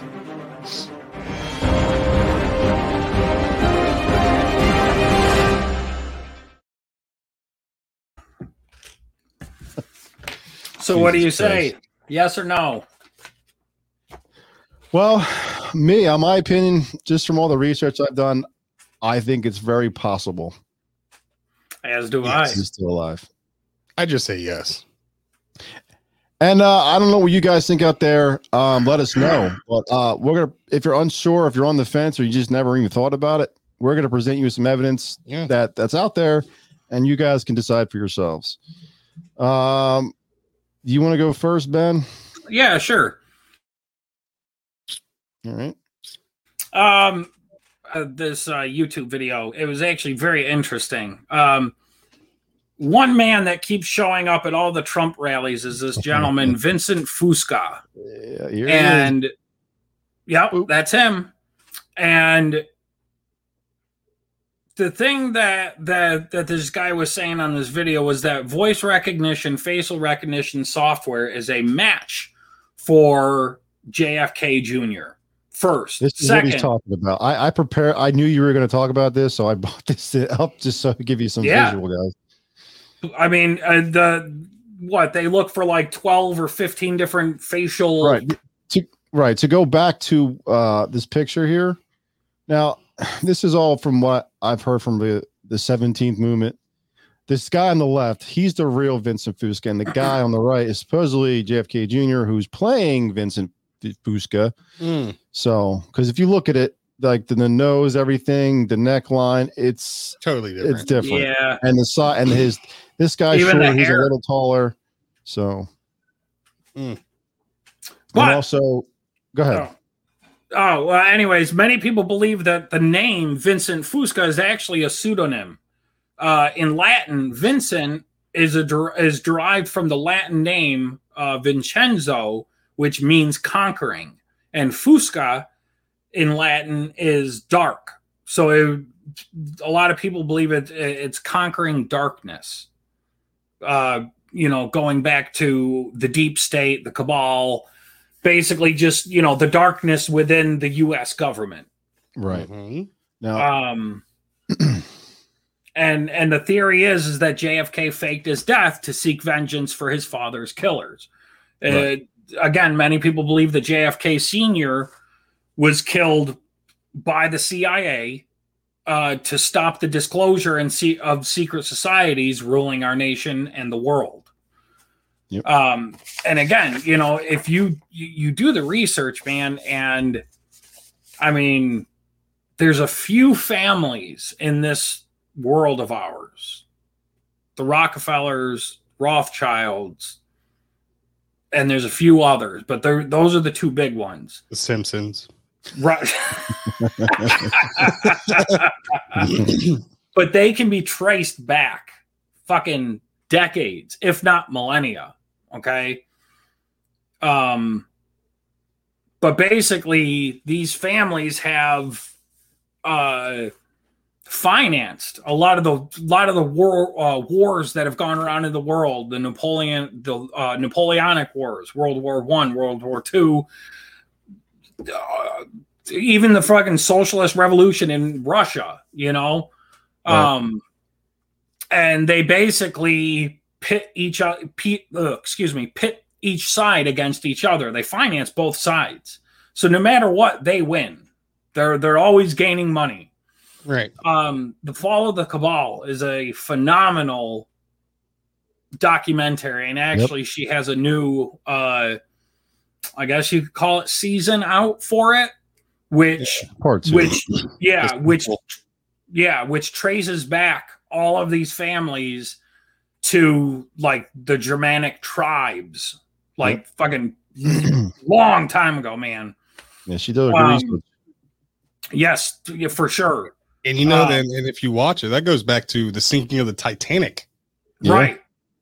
So, what do you Jesus say? Yes or no? Well, me, on my opinion, just from all the research I've done, I think it's very possible As do I. he's still alive. I just say yes. And uh, I don't know what you guys think out there. Um, let us know. But uh, we're gonna, if you're unsure, if you're on the fence, or you just never even thought about it, we're gonna present you with some evidence Yeah. that that's out there, and you guys can decide for yourselves. Um, you want to go first, Ben? Yeah, sure. All right. Um, uh, this uh, YouTube video, it was actually very interesting. Um, one man that keeps showing up at all the Trump rallies is this gentleman, Vincent Fusca. Yeah, here it is. and yep, Oop. that's him. And the thing that that that this guy was saying on this video was that voice recognition, facial recognition software is a match for JFK Jr. First, This is what he's second, talking about. I, I prepare. I knew you were going to talk about this, so I bought this up just so I could give you some Yeah. visual, guys. I mean, uh, the what they look for like twelve or fifteen different facial. Right. To right to go back to uh, this picture here. Now, this is all from what I've heard from the the 17th movement. This guy on the left, he's the real Vincent Fusca, and the guy on the right is supposedly JFK Jr., who's playing Vincent Fusca. Mm. So, because if you look at it, like the, the nose, everything, the neckline, it's Totally different. it's different. Yeah, and the side and his this guy's Even short, he's a little taller. So Mm. But- and also go ahead. Oh. Oh, well, anyways, many people believe that the name Vincent Fusca is actually a pseudonym. Uh, in Latin, Vincent is a der- is derived from the Latin name uh, Vincenzo, which means conquering, and Fusca in Latin is dark. So it, a lot of people believe it, it's conquering darkness. Uh, you know, going back to the deep state, the cabal, basically just you know the darkness within the U.S. government. Right. Mhm. Now Um, and and the theory is is that JFK faked his death to seek vengeance for his father's killers. Uh, again, many people believe that JFK Senior was killed by the CIA uh, to stop the disclosure and see of secret societies ruling our nation and the world. Yep. Um, and again, you know, if you, you you do the research, man, and I mean, there's a few families in this world of ours, the Rockefellers, Rothschilds, and there's a few others, but they're, those are the two big ones. The Simpsons. Right. but they can be traced back fucking decades, if not millennia. Okay. Um, but basically, these families have uh, financed a lot of the lot of the war uh, wars that have gone around in the world. The Napoleon, the uh, Napoleonic Wars, World War One, World War Two. Uh, even the fucking socialist revolution in Russia, you know, Right. um, and they basically pit each other, pit, uh, excuse me, pit each side against each other. They finance both sides, so no matter what, they win. They're they're always gaining money. Right. um, the fall of the cabal is a phenomenal documentary and actually she has a new uh i guess you could call it season out for it which two. which yeah which yeah which traces back all of these families to like the germanic tribes like fucking long time ago man yeah, she did a good Um, yes for sure And you know, Uh, then, and if you watch it, that goes back to the sinking of the Titanic. Yeah. right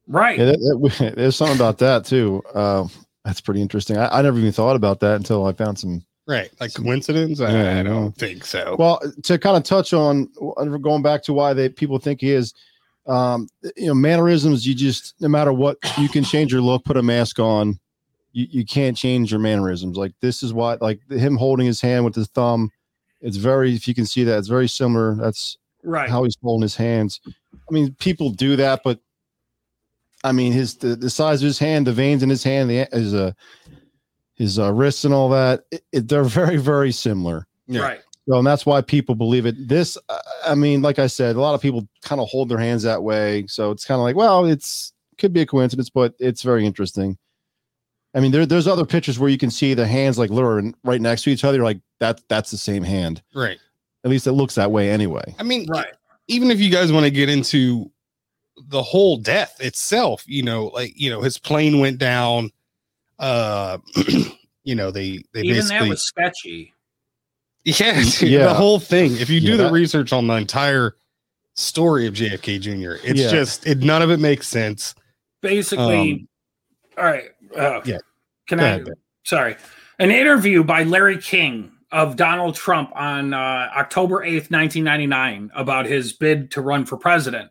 right Yeah, that, that- there's something about that too. Uh, that's pretty interesting. I, I never even thought about that until I found some. Right. Like coincidence? I, Yeah, I I don't think so. Well, to kind of touch on going back to why they people think he is, um, you know, mannerisms. You just no matter what, you can change your look, put a mask on. You you can't change your mannerisms. Like this is why, like him holding his hand with his thumb. It's very, if you can see that, it's very similar. That's right how he's holding his hands. I mean, people do that, but I mean, his the, the size of his hand, the veins in his hand, the his uh, his uh, wrists and all that, it, it- they're very very similar. Yeah. right So, and that's why people believe it. This, uh, I mean, like I said, a lot of people kind of hold their hands that way. So it's kind of like, well, it's could be a coincidence, but it's very interesting. I mean, there, there's other pictures where you can see the hands like literally right next to each other. You're like, that that's the same hand. Right. At least it looks that way anyway. I mean, right even if you guys want to get into the whole death itself, you know, like you know, his plane went down. Uh, you know, they they even that was sketchy yeah, dude, Yeah. the whole thing. If you do the that- research on the entire story of JFK Jr., it's Yeah. just it none of it makes sense. basically Um, all right uh, yeah. can Go i ahead, sorry an interview by larry king of donald trump on uh, october 8th 1999 about his bid to run for president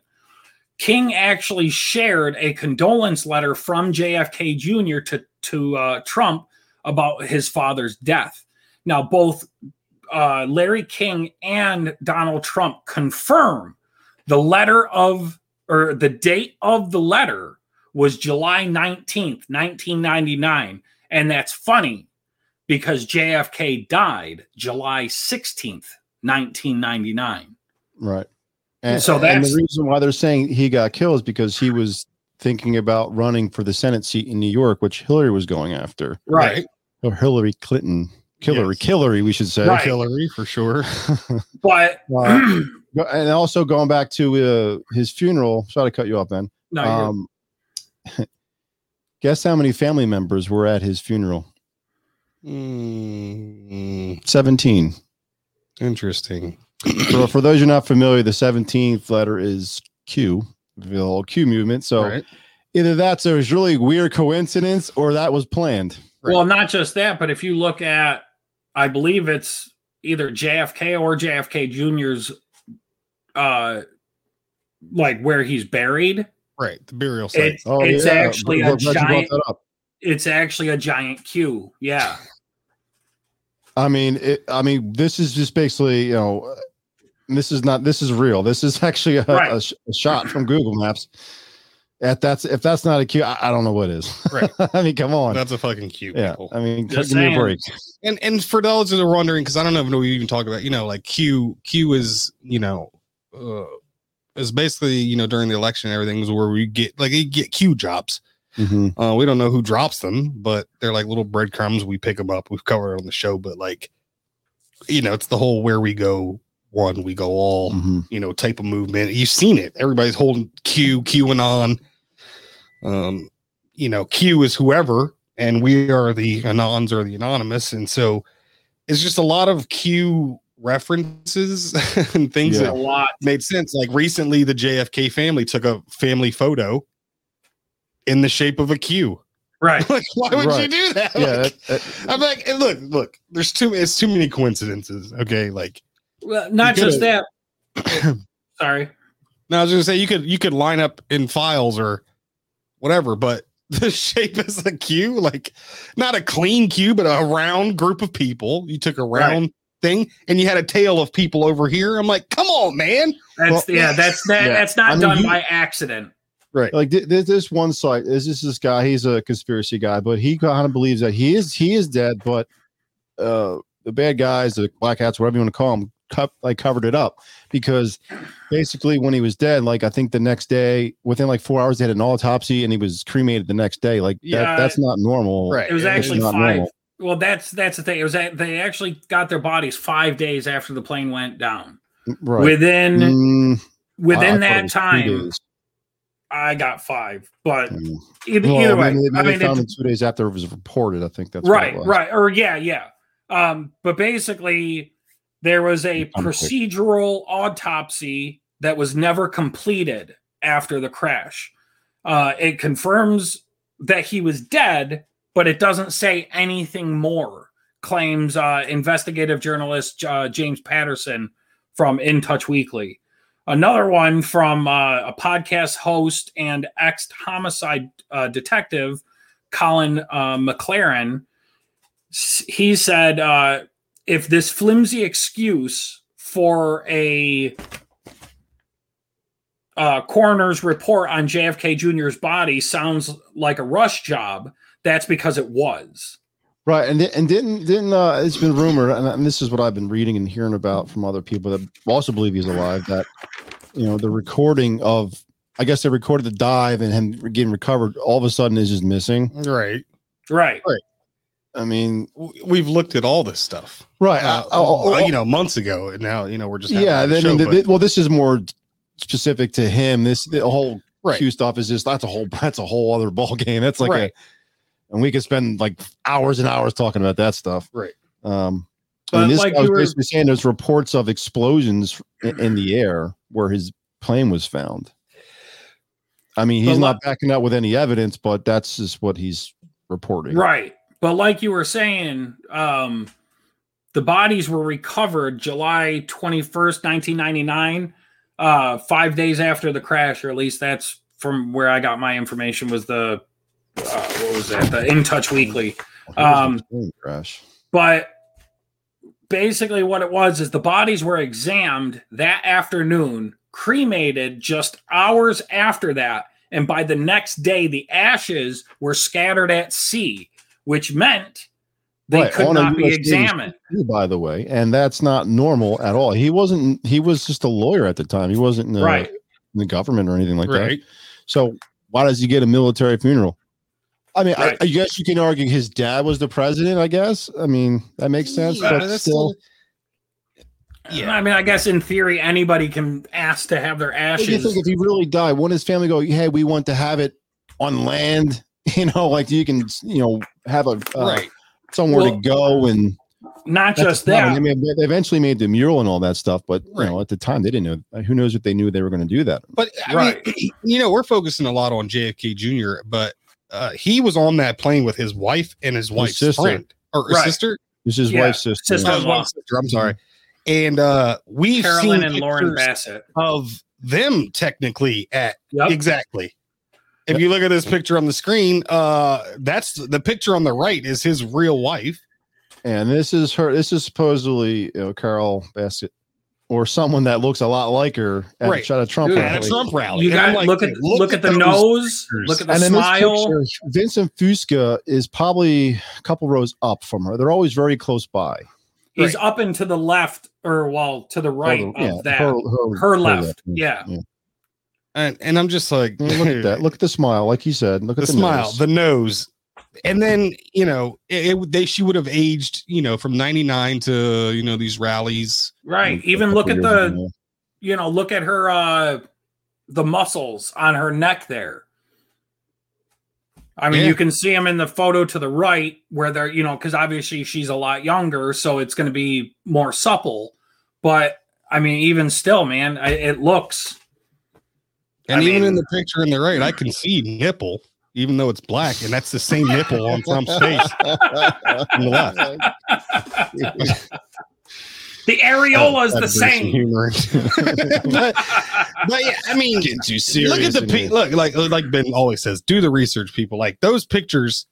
king actually shared a condolence letter from jfk jr to, to uh, trump about his father's death now both uh, larry king and donald trump confirm the letter of or the date of the letter was July 19th, 1999. And that's funny because JFK died July 16th, 1999. Right. And, So and that's- the reason why they're saying he got killed is because he was thinking about running for the Senate seat in New York, which Hillary was going after. Right. Or Hillary Clinton. Hillary, Yes. Hillary, we should say. Right. Hillary for sure. But Uh, and also going back to uh, his funeral. Sorry to cut you off, Ben. no, Um, guess how many family members were at his funeral? Mm, 17. interesting. For, for those who are not familiar, the 17th letter is Q, the whole Q movement. So Right. either that's a really weird coincidence or that was planned. well, not just that, but if you look at, I believe it's either JFK or JFK Jr.'s, uh, like where he's buried. Right. The burial site. It's, it's actually Glad a you brought giant. that up. It's actually a giant Q. Yeah. I mean, it, I mean, this is just basically, you know, this is not, this is real. This is actually a, Right. a, sh- a shot from Google Maps. If that's if that's not a Q, I, I don't know what is. Right. I mean, come on. That's a fucking cute. yeah. people. I mean, give Just me a break. and and for those that are wondering, because I don't know if we even talk about, you know, like Q Q is, you know, uh, is basically, you know, during the election and everything is where we get like you get Q jobs. Mhm. Uh, we don't know who drops them, but they're like little breadcrumbs. We pick them up. We've covered it on the show, but like, you know, it's the whole where we go one, we go all, Mhm. you know, type of movement. You've seen it. Everybody's holding Q, QAnon. Um, you know, Q is whoever, and we are the anons or the anonymous, and so it's just a lot of Q references and things Yeah. A that lot. made sense. Like recently, the JFK family took a family photo in the shape of a Q. Right. Like, why would you do that? Yeah. Like, that- that- I'm like, look, look. There's too it's too many coincidences. Okay, like Well, not just that. Sorry. now I was gonna say you could you could line up in files or whatever, but the shape is a Q, like not a clean Q, but a round group of people. You took a round thing and you had a tail of people over here. I'm like, come on, man. That's Well, yeah. That's that. yeah. That's not I mean, done you- by accident. Right. like th- there's this one site is this this guy he's a conspiracy guy but he kind of believes that he is he is dead but uh the bad guys the black hats whatever you want to call them co- like covered it up because basically when he was dead, like I think the next day, within like four hours, they had an autopsy and he was cremated the next day. Like Yeah. that, that's not normal. Right. It was actually not five. normal. Well, that's that's the thing. It was that they actually got their bodies five days after the plane went down. Right. Within Mm, I- I within that was time. I got five. But Mm. either, Well, either way, maybe, I mean, they found it- it two days after it was reported. I think that's what it right, was. right, or yeah, yeah. Um, but basically, there was a procedural autopsy that was never completed after the crash. Uh, it confirms that he was dead, but it doesn't say anything more. Claims uh, investigative journalist uh, James Patterson from In Touch Weekly. Another one from uh, a podcast host and ex homicide uh, detective, Colin uh, McLaren. He said, uh, if this flimsy excuse for a uh, coroner's report on JFK Jr.'s body sounds like a rush job, that's because it was. Right, and di- and didn't didn't uh, it's been rumored, and, and this is what I've been reading and hearing about from other people that also believe he's alive. That you know the recording of, I guess they recorded the dive and him getting recovered. All of a sudden is just missing. Right, Right. Right. I mean, We've looked at all this stuff. right? Uh, oh, oh, you know, months ago, and now you know we're just yeah. Then, show, the- the- well, this is more specific to him. This the whole Right. Q stuff is just that's a whole that's a whole other ball game. That's like Right. a, and we could spend like hours and hours talking about that stuff. Right. Um, But I mean, this like guy was you were- basically saying there's reports of explosions in, in the air where his plane was found. I mean, he's not backing up with any evidence, but that's just what he's reporting. Right. But like you were saying, um, the bodies were recovered July 21st, 1999, uh, five days after the crash, or at least that's from where I got my information was the, uh, what was that? The In Touch Weekly. Um, crash. But basically, what it was is the bodies were examined that afternoon, cremated just hours after that. And by the next day, the ashes were scattered at sea, which meant they Right, could on not be US Navy examined. By the way, and that's not normal at all. He wasn't. He was just a lawyer at the time. He wasn't in the, Right. in the government or anything like that. So why does he get a military funeral? I mean, Right. I, I guess you can argue his dad was the president. I guess. I mean, that makes sense. Yeah, but still, Yeah. I mean, I guess in theory, anybody can ask to have their what do you ashes. think if he really died? Wouldn't his family go, "Hey, we want to have it on land"? You know, like you can, you know, have a uh, right. somewhere Well, to go and Not just that. I mean, they eventually made the mural and all that stuff, but you Right. know, at the time they didn't know. Who knows if they knew they were going to do that? But I Right. mean, you know, we're focusing a lot on JFK Jr., but uh, he was on that plane with his wife and his wife's sister. friend or his Right. sister. This is Yeah, wife's sister. sister. That was sister. I'm sorry. And uh, we've Carolyn seen and Lauren Bessette. of them technically at Yep. exactly. If you look at this picture on the screen, uh, that's the picture on the right is his real wife. And this is her. This is supposedly you know, Carol Bessette or someone that looks a lot like her at Right. a Trump Dude, at a. Trump rally. You got like, look at look, at the nose, pictures. look at the And smile. picture, Vincent Fusca is probably a couple rows up from her. They're always very close by. He's up and to the left, or well, to the right Her- of that. her, Her, her- left. yeah. Yeah. And, and I'm just like, Look at that. Look at the smile. Like you said. Look at the, smile, nose. the nose, and then you know, it, it- they she would have aged, you know, from '99 to you know these rallies. Right. Even look at the ago. you know, look at her uh the muscles on her neck there. I mean, Yeah. you can see them in the photo to the right where they're, you know, because obviously she's a lot younger, so it's going to be more supple. But I mean, even still, man, I, it looks And I even mean- in the picture on the right, I can see nipple, even though it's black, and that's the same nipple on Trump's face. on the left. the areola is That the same. humor but, but yeah, I mean, Getting too look at the in pe- look like like Ben always says, do the research, people. Like those pictures,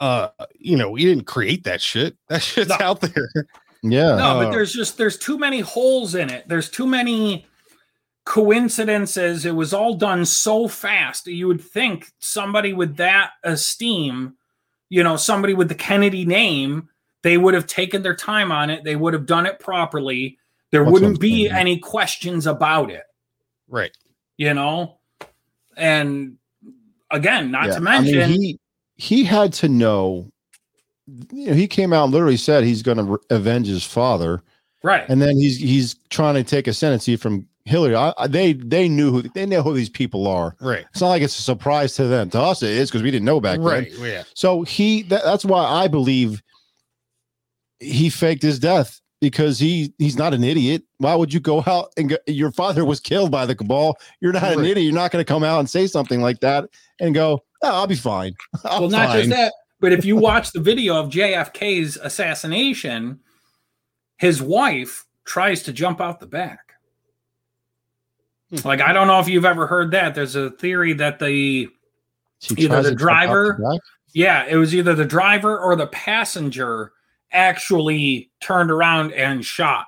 uh, you know, we didn't create that shit. That shit's No. out there. Yeah. No, but Uh, there's just there's too many holes in it. There's too many coincidences. It was all done so fast. You would think somebody with that esteem, you know, somebody with the Kennedy name, they would have taken their time on it. They would have done it properly. There That's wouldn't be saying. any questions about it, Right. you know? And again, not Yeah, to mention, I mean, he he had to know. You know, he came out and literally said he's going to re- avenge his father, right. and then he's he's trying to take ascendancy from Hillary. I, I, they they knew who they know who these people are. Right. It's not like it's a surprise to them. To us, it is because we didn't know back then. Right. Yeah. So he that, that's why I believe he faked his death because he he's not an idiot. Why would you go out and go, your father was killed by the cabal? You're not an Right. idiot. You're not going to come out and say something like that and go, "Oh, I'll be fine." I'm well, not fine." just that, but if you watch the video of JFK's assassination, his wife tries to jump out the back. Hmm. Like, I don't know if you've ever heard that. There's a theory that the She either the to jump out driver- the. Yeah, it was either the driver or the passenger actually turned around and shot.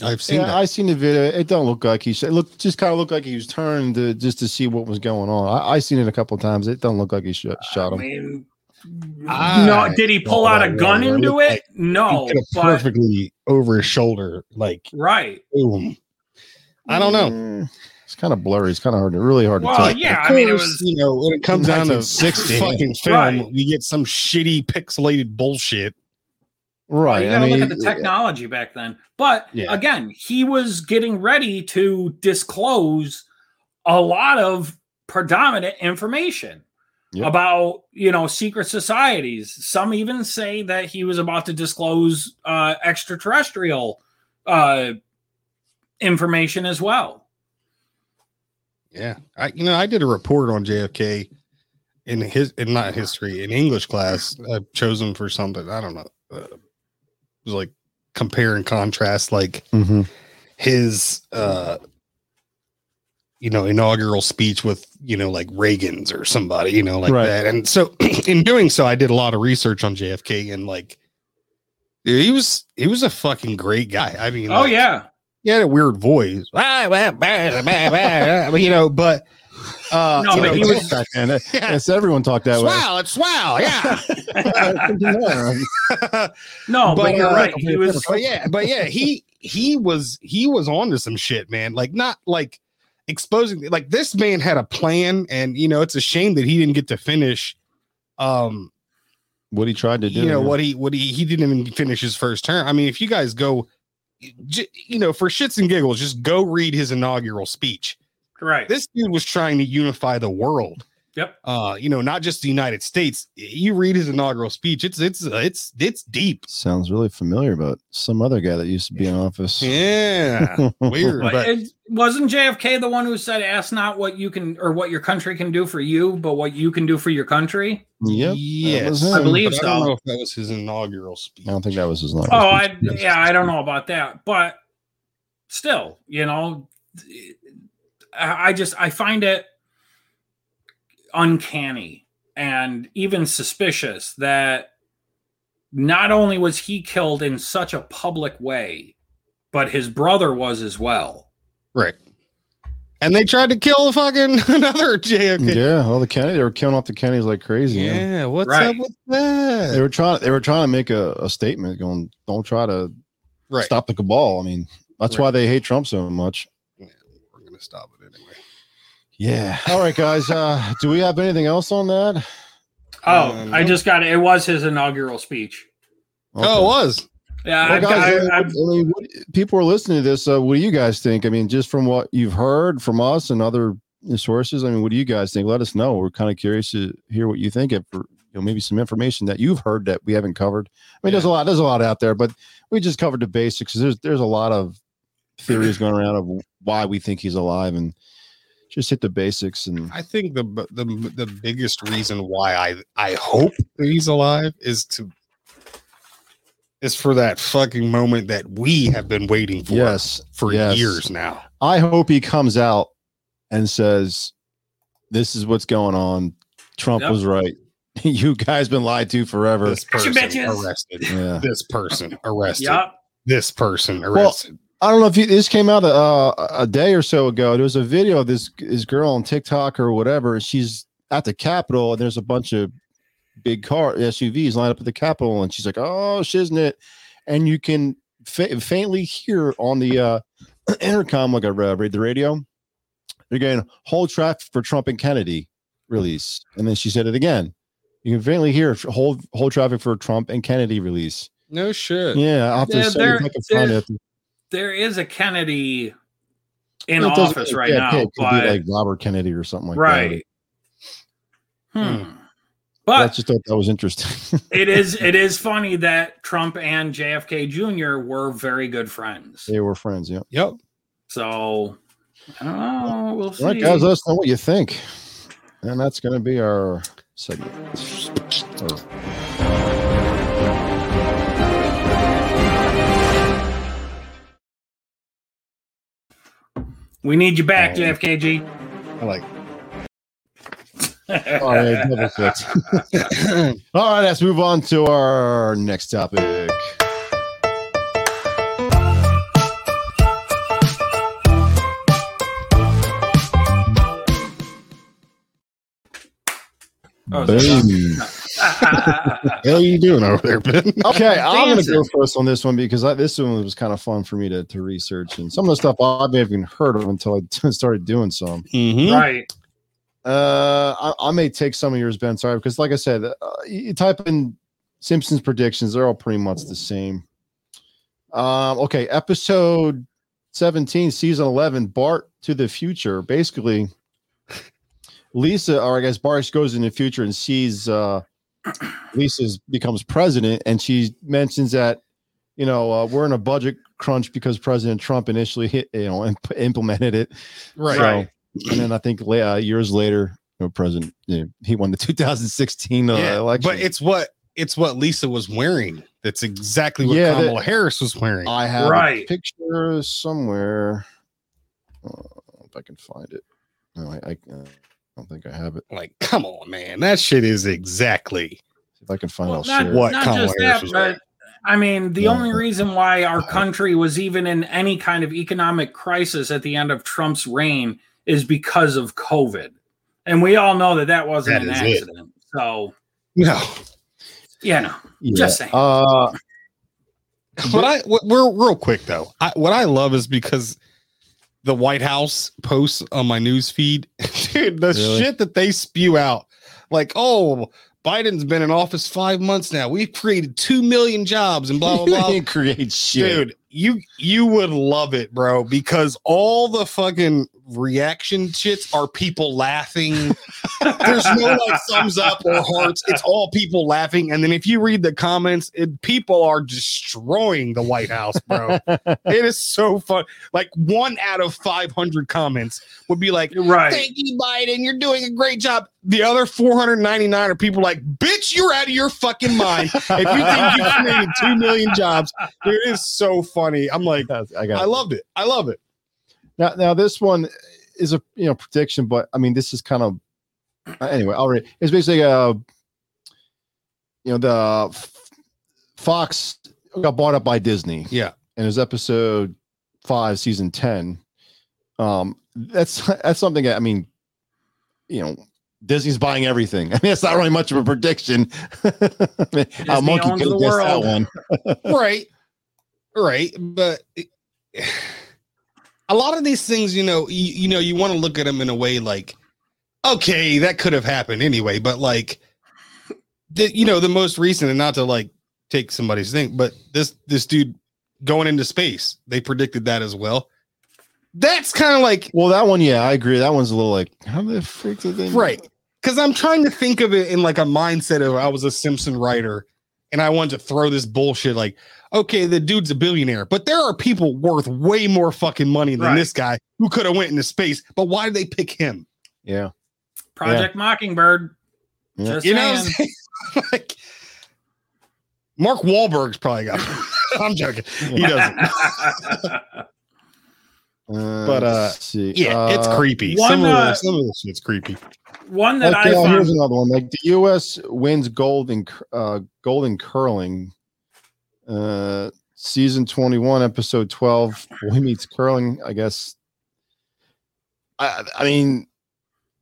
I've seen Yeah, that. I seen the video. It don't look like he shot. It looked just kind of looked like he was turned to, just to see what was going on. I, I seen it a couple of times. It don't look like he shot, shot I him. mean, I no, did he pull out a gun into it? like No, he could but perfectly over his shoulder, like right. boom. I don't know. Mm, It's kind of blurry. It's kind of hard, to, really hard to tell. yeah, Of I mean, it was you know when it comes down to 1960. fucking film, Right. we get some shitty pixelated bullshit. Right. Well, you I got to mean, look at the technology back then. But Yeah. again, he was getting ready to disclose a lot of predominant information Yep. about you know secret societies. Some even say that he was about to disclose uh, extraterrestrial uh, information as well. Yeah, I you know I did a report on JFK in his in not history in English class. I chose him for something. I don't know. Uh, it was like compare and contrast like mhm. his uh you know inaugural speech with you know like Reagan's or somebody you know like Right. that. And so in doing so, I did a lot of research on JFK and like. dude, He was he was a fucking great guy. I mean, Oh like, yeah, he had a weird voice, you know, but uh, No, you but know, he was- back then. Yeah. Yes, everyone talked that way. swell, it's swell, yeah. no, but, But, you're uh, right. He was but yeah, but yeah, he he was he was on to some shit, man. Like not like exposing like this man had a plan, and you know, it's a shame that he didn't get to finish um What he tried to do. you know what he what he he didn't even finish his first term. I mean, if you guys go j- you know, for shits and giggles, just go read his inaugural speech. right. This dude was trying to unify the world. Yep. Uh, you know, not just the United States. You read his inaugural speech, it's it's it's it's deep. Sounds really familiar about some other guy that used to be in office. Yeah. Weird. But But it, wasn't JFK the one who said, "Ask not what you can or what your country can do for you, but what you can do for your country"? Yep. yes, him. I believe But I don't so. know if that was his inaugural speech. I don't think that was his name. Oh, I yeah, I don't know about that, but still, you know, I I just I find it uncanny and even suspicious that not only was he killed in such a public way, but his brother was as well. Right. And they tried to kill fucking another JFK. Yeah, all the Kennedy, they were killing off the Kennedys like crazy. Yeah, Yeah. what's Right. up with that? They were trying. They were trying to make a, a statement, going, "Don't try to right. stop the cabal." I mean, that's Right. why they hate Trump so much. Yeah, We're gonna stop it anyway. Yeah. All right, guys. Uh, do we have anything else on that? Oh, Um, I just got it. It was his inaugural speech. Oh, it was. Yeah, Well, guys, got- I, I've- I mean, what, people are listening to this. Uh, what do you guys think? I mean, just from what you've heard from us and other sources, I mean, what do you guys think? Let us know. We're kind of curious to hear what you think. Of, you know, maybe some information that you've heard that we haven't covered. I mean, there's a lot. There's a lot out there, but we just covered the basics. There's there's a lot of theories going around of why we think he's alive, and just hit the basics. And I think the the the biggest reason why I I hope that he's alive is to is for that fucking moment that we have been waiting for yes, for yes. years now. I hope he comes out and says, "This is what's going on. Trump Yep. was right. you guys been lied to forever." This person arrested. Yeah. This person arrested. Yep. This person arrested. I don't know if you, this came out uh, a day or so ago. There was a video of this this girl on TikTok or whatever. and She's at the Capitol, and there's a bunch of big car SUVs lined up at the Capitol, and she's like, "Oh, shiznit," and you can fa- faintly hear on the uh, intercom, like I read, the radio. They're getting hold traffic for Trump and Kennedy release, and then she said it again. You can faintly hear hold hold traffic for Trump and Kennedy release. No shit. Yeah, I'll have to Yeah, say there- if I can find it. There is a Kennedy in It doesn't office really- right yeah, now, it could but be like Robert Kennedy or something like that. right. Hmm. I just thought that was interesting. it is it is funny that Trump and JFK Jr. were very good friends. they were friends. Yeah. Yep. So I don't know. We'll see. All right, guys, let us know what you think. And that's going to be our segment. Or- we need you back, Oh. JFKG. I like. All right, oh, double fix. All right, let's move on to our next topic. Oh, Boom. How you doing over there, Ben? Okay, I'm going to go first on this one because I, this one was kind of fun for me to, to research, and some of the stuff I've never even heard of until I started doing some. Mm-hmm. right. Uh, I, I may take some of yours, Ben. Sorry, because like I said, uh, you you type in Simpsons predictions; they're all pretty much the same. Um, okay, episode seventeen, season eleven, Bart to the future. Basically, Lisa, or I guess Bart goes in the future and sees uh, Lisa becomes president, and she mentions that you know uh, we're in a budget crunch because President Trump initially hit you know imp- implemented it. Right. So- Right. and then I think uh, years later, you know, President you know, he won the 2016 uh, Yeah, election. but it's what it's what Lisa was wearing. That's exactly what Yeah, that- Kamala Harris was wearing. I have a Right. picture somewhere. Uh, if I can find it. No, I, I, uh, don't think I have it. like, come on, man, that shit is exactly. If I can find Well, it, not, I'll share. What not Kamala just Harris that, but wearing. I mean, the Yeah. only reason why our country was even in any kind of economic crisis at the end of Trump's reign is because of COVID. And we all know that that wasn't That an is it. accident. So, No, yeah, no. Yeah. just saying. Uh, what I what, we're real quick though. I, what I love is because the White House posts on my news feed, dude, the Really? shit that they spew out, like, oh, Biden's been in office five months now. We've created two million jobs and blah blah blah. didn't create shit. Dude, you you would love it, bro, because all the fucking reaction shits are people laughing. There's no like thumbs up or hearts. It's all people laughing. And then if you read the comments, it, people are destroying the White House, bro. it is so fun. Like one out of 500 comments would be like, right. Thank you, Biden. You're doing a great job. The other 499 are people like, bitch, you're out of your fucking mind. If you think you created 2 million jobs, dude, it is so funny. I'm like, I got I loved it. I love it. Now, now this one is a you know prediction, but I mean this is kind of uh, anyway. I'll read. It's basically a you know the Fox got bought up by Disney. Yeah. and it was episode five, season ten. Um, that's that's something that I mean, you know. Disney's buying everything. I mean, it's not really much of a prediction. Mean, uh, Monkey could have that one. right. Right. But it- a lot of these things, you know, you, you know, you want to look at them in a way like, okay, that could have happened anyway. But like, the, you know, the most recent, and not to like take somebody's thing, but this this dude going into space, they predicted that as well. That's kind of like Well, that one, yeah, I agree. That one's a little like, how the freak did they? right because i'm trying to think of it in like a mindset of i was a simpson writer and i wanted to throw this bullshit like okay the dude's a billionaire but there are people worth way more fucking money than Right. this guy who could have went into space but why did they pick him Yeah. Project Mockingbird. Yeah. Just you know what I'm saying. saying? like mark Wahlberg's probably got i'm joking he doesn't Uh, But, uh, let's see. yeah it's Uh, creepy one, some, of uh, the, some of this shit's creepy One that Okay, I oh, found here's another one. Like the U.S. wins gold in cur- uh, gold in curling. Uh, season twenty-one, episode twelve. Boy meets curling. I guess. I I mean,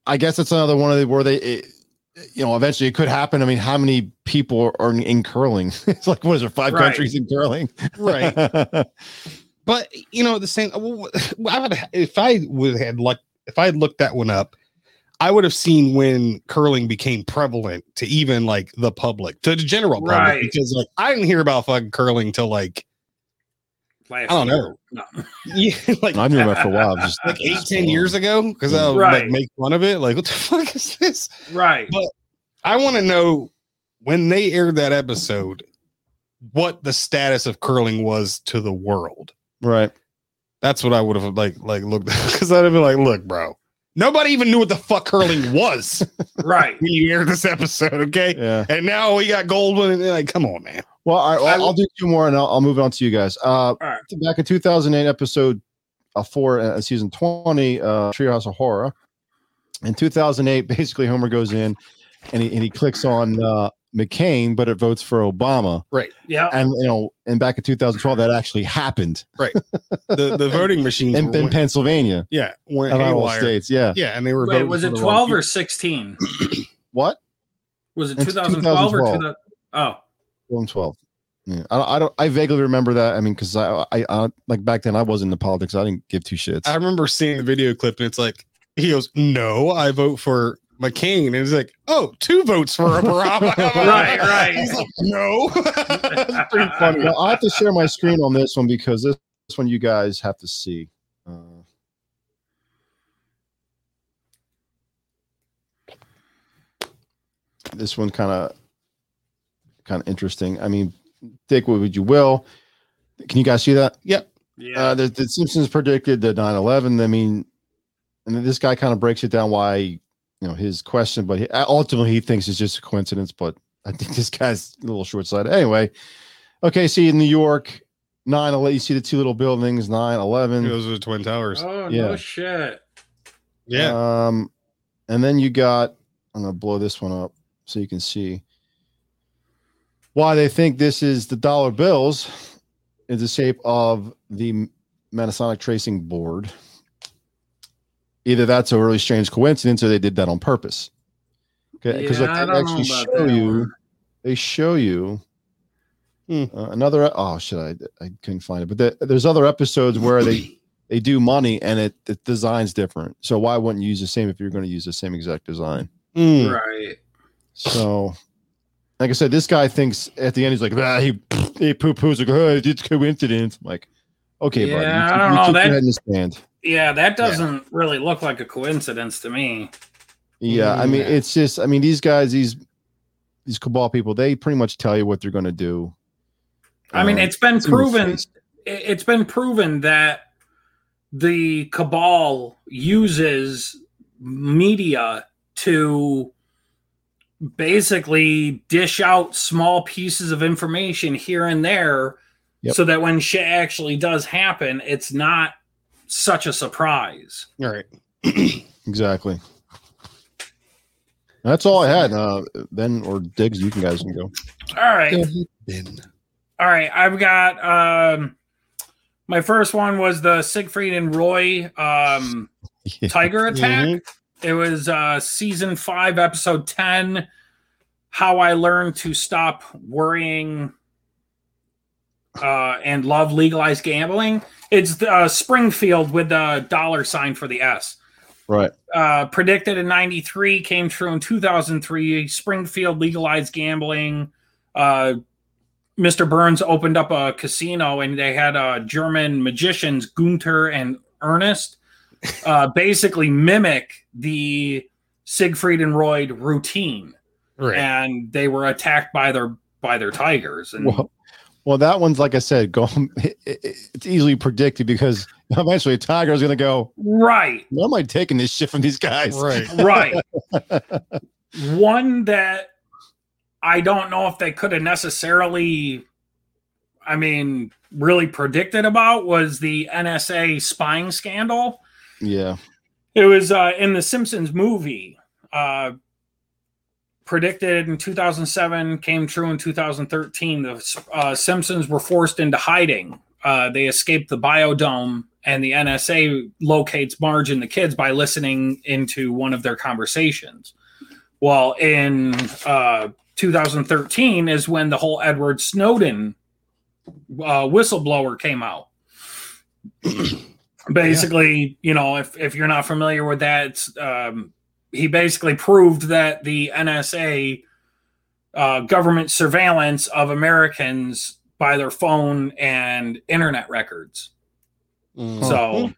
I guess it's another one of the where they it, you know, eventually it could happen. I mean, how many people are in, in curling? it's like, what is there, five Right. countries in curling? Right. But you know, the same. well, I would if I would had like if I had looked that one up, I would have seen when curling became prevalent to even like the public, to the general public, Right. because like I didn't hear about fucking curling till like Last I don't year. know. No. yeah, like I knew about it for a while. Just like eight ten years ago because I would Right. like make fun of it. Like, what the fuck is this? Right. But- I want to know when they aired that episode, what the status of curling was to the world. Right. That's what I would have like like looked because I'd have been like, look, bro, nobody even knew what the fuck curling was Right. when you aired this episode, okay? Yeah. And now we got Goldwyn, and they're like, come on, man. Well, I, I I'll, I'll do two more and I'll, I'll move on to you guys. Uh, right. Back in 2008, episode uh, four, uh, season 20, uh, Treehouse of Horror. In 2008, basically, Homer goes in and he, and he clicks on uh, McCain, but it votes for Obama. Right. Yeah. And, you know, and back in 2012, that actually happened Right. The the voting machines, in, in Pennsylvania, yeah, went of all haywire. states. Yeah. Yeah, and they were Wait, voting was it 12 or 16? What? Was it It's 2012 or 2012. 2000? Oh, 112. Yeah. I don't, I don't, I vaguely remember that. I mean, because I, I, I, like back then, I wasn't into politics. I didn't give two shits. I remember seeing the video clip, and it's like he goes, "No, I vote for McCain," and it's like, "Oh, two votes for a Barack." Right, right. He's like, "No." It's pretty funny. Well, I have to share my screen on this one because this, this one you guys have to see. Uh, this one kind of kind of interesting. I mean, take what would you will. Can you guys see that? Yep. yeah. Uh, the, the Simpsons predicted the 9/11. I mean, and then this guy kind of breaks it down why you know his question, but he, ultimately he thinks it's just a coincidence. But I think this guy's a little short sighted. Anyway, okay. See in New York, 9/11. You see the two little buildings, 9/11. Those are the twin towers. oh, yeah. no shit. Yeah, Um, and then you got. I'm gonna blow this one up so you can see why they think this is the dollar bills is the shape of the Manasonic tracing board. Either that's a really strange coincidence, or they did that on purpose. Okay, because Yeah, I they actually show you, they show you Hmm. uh, another. Oh shit, I I couldn't find it, but the, there's other episodes where they they do money and it the design's different. So why wouldn't you use the same if you're going to use the same exact design? Mm. Right. So, like I said, this guy thinks at the end he's like, ah, he he poo poos like, oh, it's coincidence. I'm like, okay, buddy, Yeah, you, I don't you know, that- head in the stand. Yeah, that doesn't really look like a coincidence to me. Yeah, I mean, Yeah. it's just, I mean, these guys, these these cabal people, they pretty much tell you what they're going to do. I mean, Um, it's been in proven. it- It's been proven that the cabal uses media to basically dish out small pieces of information here and there Yep. so that when shit actually does happen it's not such a surprise All right. exactly. That's all I had. Uh, ben or Diggs, you can guys can go. all right Ben. all right i've got um my first one was the siegfried and roy um tiger attack Mhm. It was uh, season five, episode 10 How I Learned to Stop Worrying uh, and Love Legalized Gambling. It's uh, Springfield with the dollar sign for the S. Right. Uh, predicted in 93, came true in 2003. Springfield legalized gambling. Uh, Mr. Burns opened up a casino and they had uh, German magicians, Gunther and Ernest, uh, basically mimic the Siegfried and Roy routine. Right. And they were attacked by their by their tigers. And Well, well, that one's like I said, go. It, it- it's easily predicted because eventually a tiger is going to go. right, Why am I taking this shit from these guys? right. right. One that I don't know if they could have necessarily, I mean, really predicted about was the NSA spying scandal. Yeah. It was uh, in the Simpsons movie. Uh, predicted in 2007, came true in 2013. The uh, Simpsons were forced into hiding. Uh, they escaped the biodome, and the NSA locates Marge and the kids by listening into one of their conversations. Well, in uh, 2013 is when the whole Edward Snowden uh, whistleblower came out. basically, you know, if, if you're not familiar with that, it's, um, he basically proved that the NSA uh, government surveillance of Americans by their phone and internet records. Mm. So,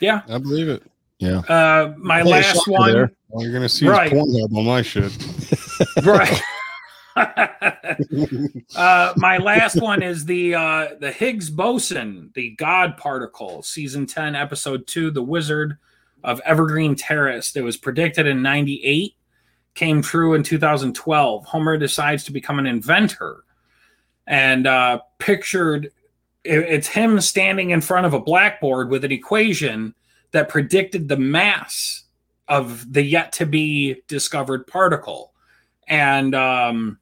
yeah, I believe it. Yeah. uh, my Play last one, there. Well, you're gonna see Right. his Pornhub on my shit. right? uh, my last one is the uh, the Higgs boson, the God particle, season ten, episode two, the Wizard of Evergreen Terrace. That was predicted in '98, came true in 2012. Homer decides to become an inventor, and uh, pictured it- it's him standing in front of a blackboard with an equation that predicted the mass of the yet to be discovered particle and um,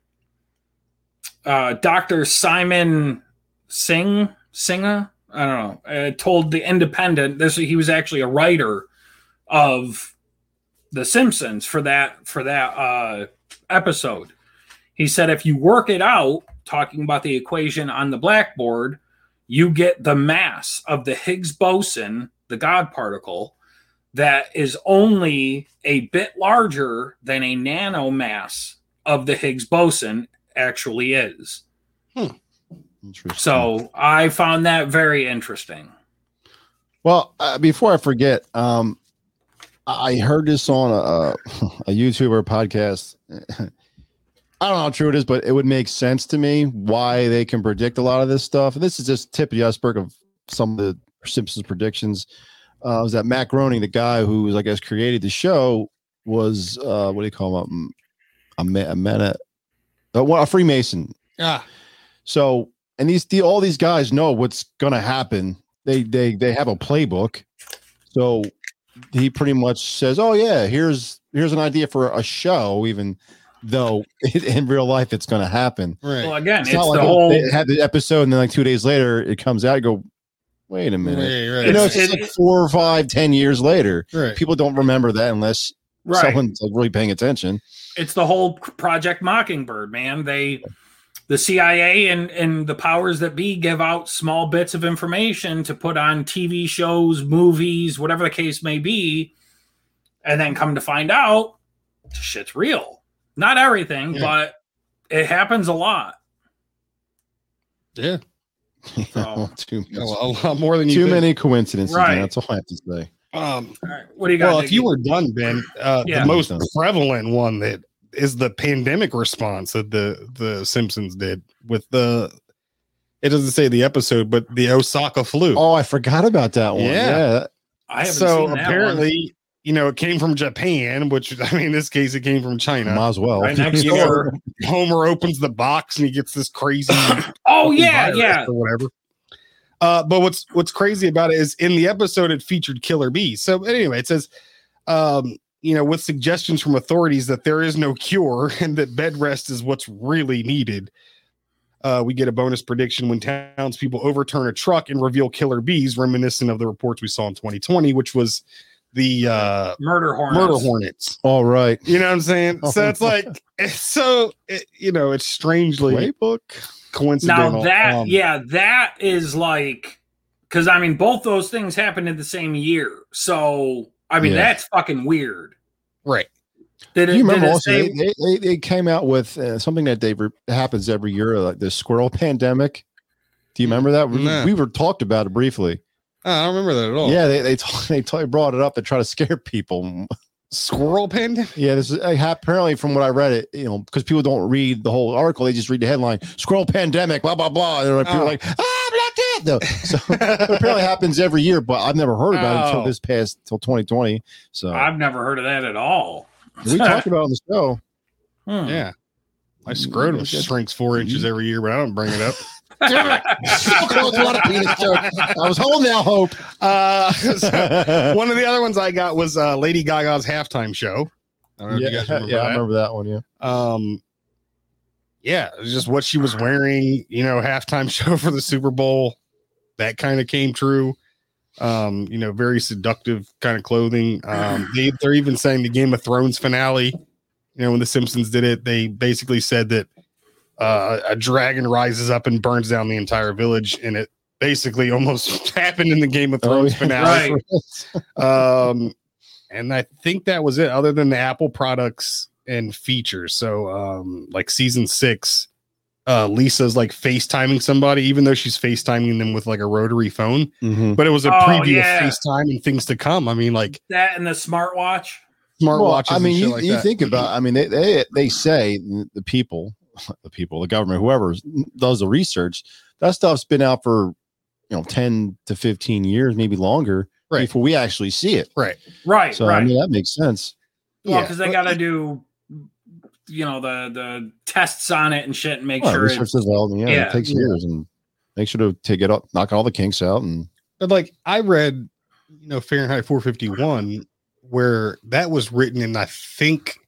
uh, Dr. Simon Singh Singa, I don't know, uh, told the Independent this. He was actually a writer of The Simpsons for that for that uh, episode. He said if you work it out, talking about the equation on the blackboard, you get the mass of the Higgs boson, the God particle, that is only a bit larger than a nanomass of the Higgs boson actually is. Interesting. So I found that very interesting. Well, uh, before I forget, um, I heard this on a, a YouTuber podcast. I don't know how true it is, but it would make sense to me why they can predict a lot of this stuff. And this is just tip of the iceberg of some of the Simpsons predictions. Uh, was that Matt Groening, the guy who was, I guess, created the show, was uh, what do you call him? A, a, uh, what, a Freemason. Ah, So, and these the, all these guys know what's going to happen. They they they have a playbook. So he pretty much says, "Oh yeah, here's here's an idea for a show," even though in real life it's going to happen. right. Well, again, It's, it's, not the like whole. they had the episode and then like two days later it comes out. You go, wait a minute. Right, right. You know, It's- it's, like four or five, ten years later. right. People don't remember that unless right. someone's like really paying attention. it's the whole Project Mockingbird, man. They, the CIA and and the powers that be give out small bits of information to put on TV shows, movies, whatever the case may be, and then come to find out, shit's real. Not everything, Yeah. but it happens a lot. Yeah. So- too A, much. lot- a lot more than you too think. many coincidences. Right. man. That's all I have to say. Um, All right, what do you got? well, if Nicky? you were done, Ben, uh, Yeah. the most prevalent one that is the pandemic response that the the Simpsons did with the. It doesn't say the episode, but the Osaka flu. Oh, I forgot about that one. Yeah. Yeah. I haven't so seen that one. apparently, you know, it came from Japan, which I mean, in this case, it came from China. Might as well. Right next You know, door. Homer opens the box and he gets this crazy Oh yeah, yeah. or whatever. Uh, but what's what's crazy about it is in the episode it featured killer bees. So anyway, it says, um, you know, with suggestions from authorities that there is no cure and that bed rest is what's really needed. Uh, we get a bonus prediction when townspeople overturn a truck and reveal killer bees, reminiscent of the reports we saw in 2020, which was the uh, Murder hornets. murder hornets. All right. You know what I'm saying? So it's like it's so it, you know it's strangely Playbook. coincidental. Now that Um, yeah, that is like because I mean both those things happened in the same year. So I mean Yeah. that's fucking weird. right. Did it, You remember did it also say, they, they, they, they came out with uh, something that they re- happens every year, like the squirrel pandemic. Do you remember that? We, No. we were talked about it briefly. Oh, I don't remember that at all. Yeah, they they t- they t- brought it up to try to scare people. Squirrel pandemic. Yeah, this is uh, apparently from what I read it, you know, because people don't read the whole article, they just read the headline: "Squirrel pandemic," blah blah blah. And they're like, people Oh. are like, "Ah, Black Death." No. So it apparently happens every year, but I've never heard about it until Oh. this past till 2020. So I've never heard of that at all. we talked about it on the show. Hmm. Yeah. My scrotum Yeah, good. shrinks four inches every year, but I don't bring it up. So close, what a penis joke. I was holding out hope. Uh, so one of the other ones I got was uh, Lady Gaga's halftime show. I don't know if you yeah, guys remember yeah, I that. remember that one. Yeah. Um, yeah, it was just what she was wearing, you know, halftime show for the Super Bowl. That kind of came true. Um, you know, very seductive kind of clothing. Um, they, they're even saying the Game of Thrones finale You know, when the Simpsons did it, they basically said that uh, a dragon rises up and burns down the entire village, and it basically almost happened in the Game of Oh, Thrones yeah. finale. Right. Um, and I think that was it, other than the Apple products and features. So, um, like season six, uh, Lisa's like FaceTiming somebody, even though she's FaceTiming them with like a rotary phone. Mhm. But it was a Oh, preview yeah. of FaceTime and things to come. I mean, like That and the smartwatch. smartwatches. Well, I mean, you, like you think about. I mean, they they they say the people, the people, the government, whoever does the research, that stuff's been out for you know ten to fifteen years, maybe longer, Right. before we actually see it. right? Right, So right. I mean, that makes sense. well, yeah, because they got to do, you know, the the tests on it and shit, and make Well, sure research it's as well. Yeah, yeah. it takes Yeah. years, and make sure to take it up, knock all the kinks out, and But like I read, you know, Fahrenheit 451, where that was written in I think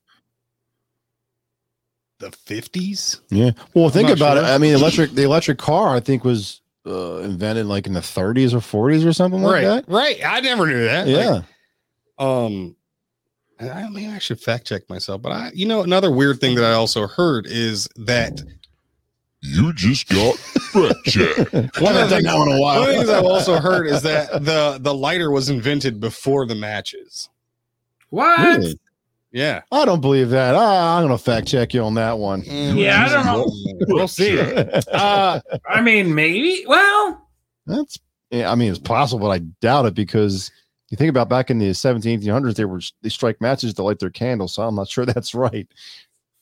the 50s. yeah. Well, think about sure. it. I mean, electric the electric car, I think, was uh, invented like in the 30s or 40s or something like right, that. right. I never knew that. Like, Yeah. um, and I mean, I should fact check myself, but I, you know, another weird thing that I also heard is that You just got fact check. one of the done that one in a One of the things I've also heard is that the the lighter was invented before the matches. what? Really? Yeah, I don't believe that. Ah, I'm gonna fact check you on that one. Yeah, I don't know. We'll see. Uh, I mean, maybe. Well, That's yeah, I mean, it's possible, but I doubt it because you think about back in the 17th, 1800s, they were they strike matches to light their candles. So I'm not sure that's right.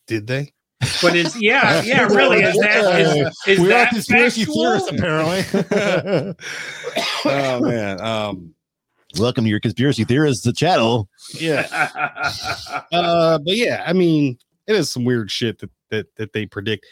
did they? but is yeah, yeah, really? Is that is, is we that conspiracy factual? theorists, apparently. Oh man. Um. Welcome to your conspiracy theorists, the channel. Yeah. Uh. But yeah, I mean, it is some weird shit that that that they predict,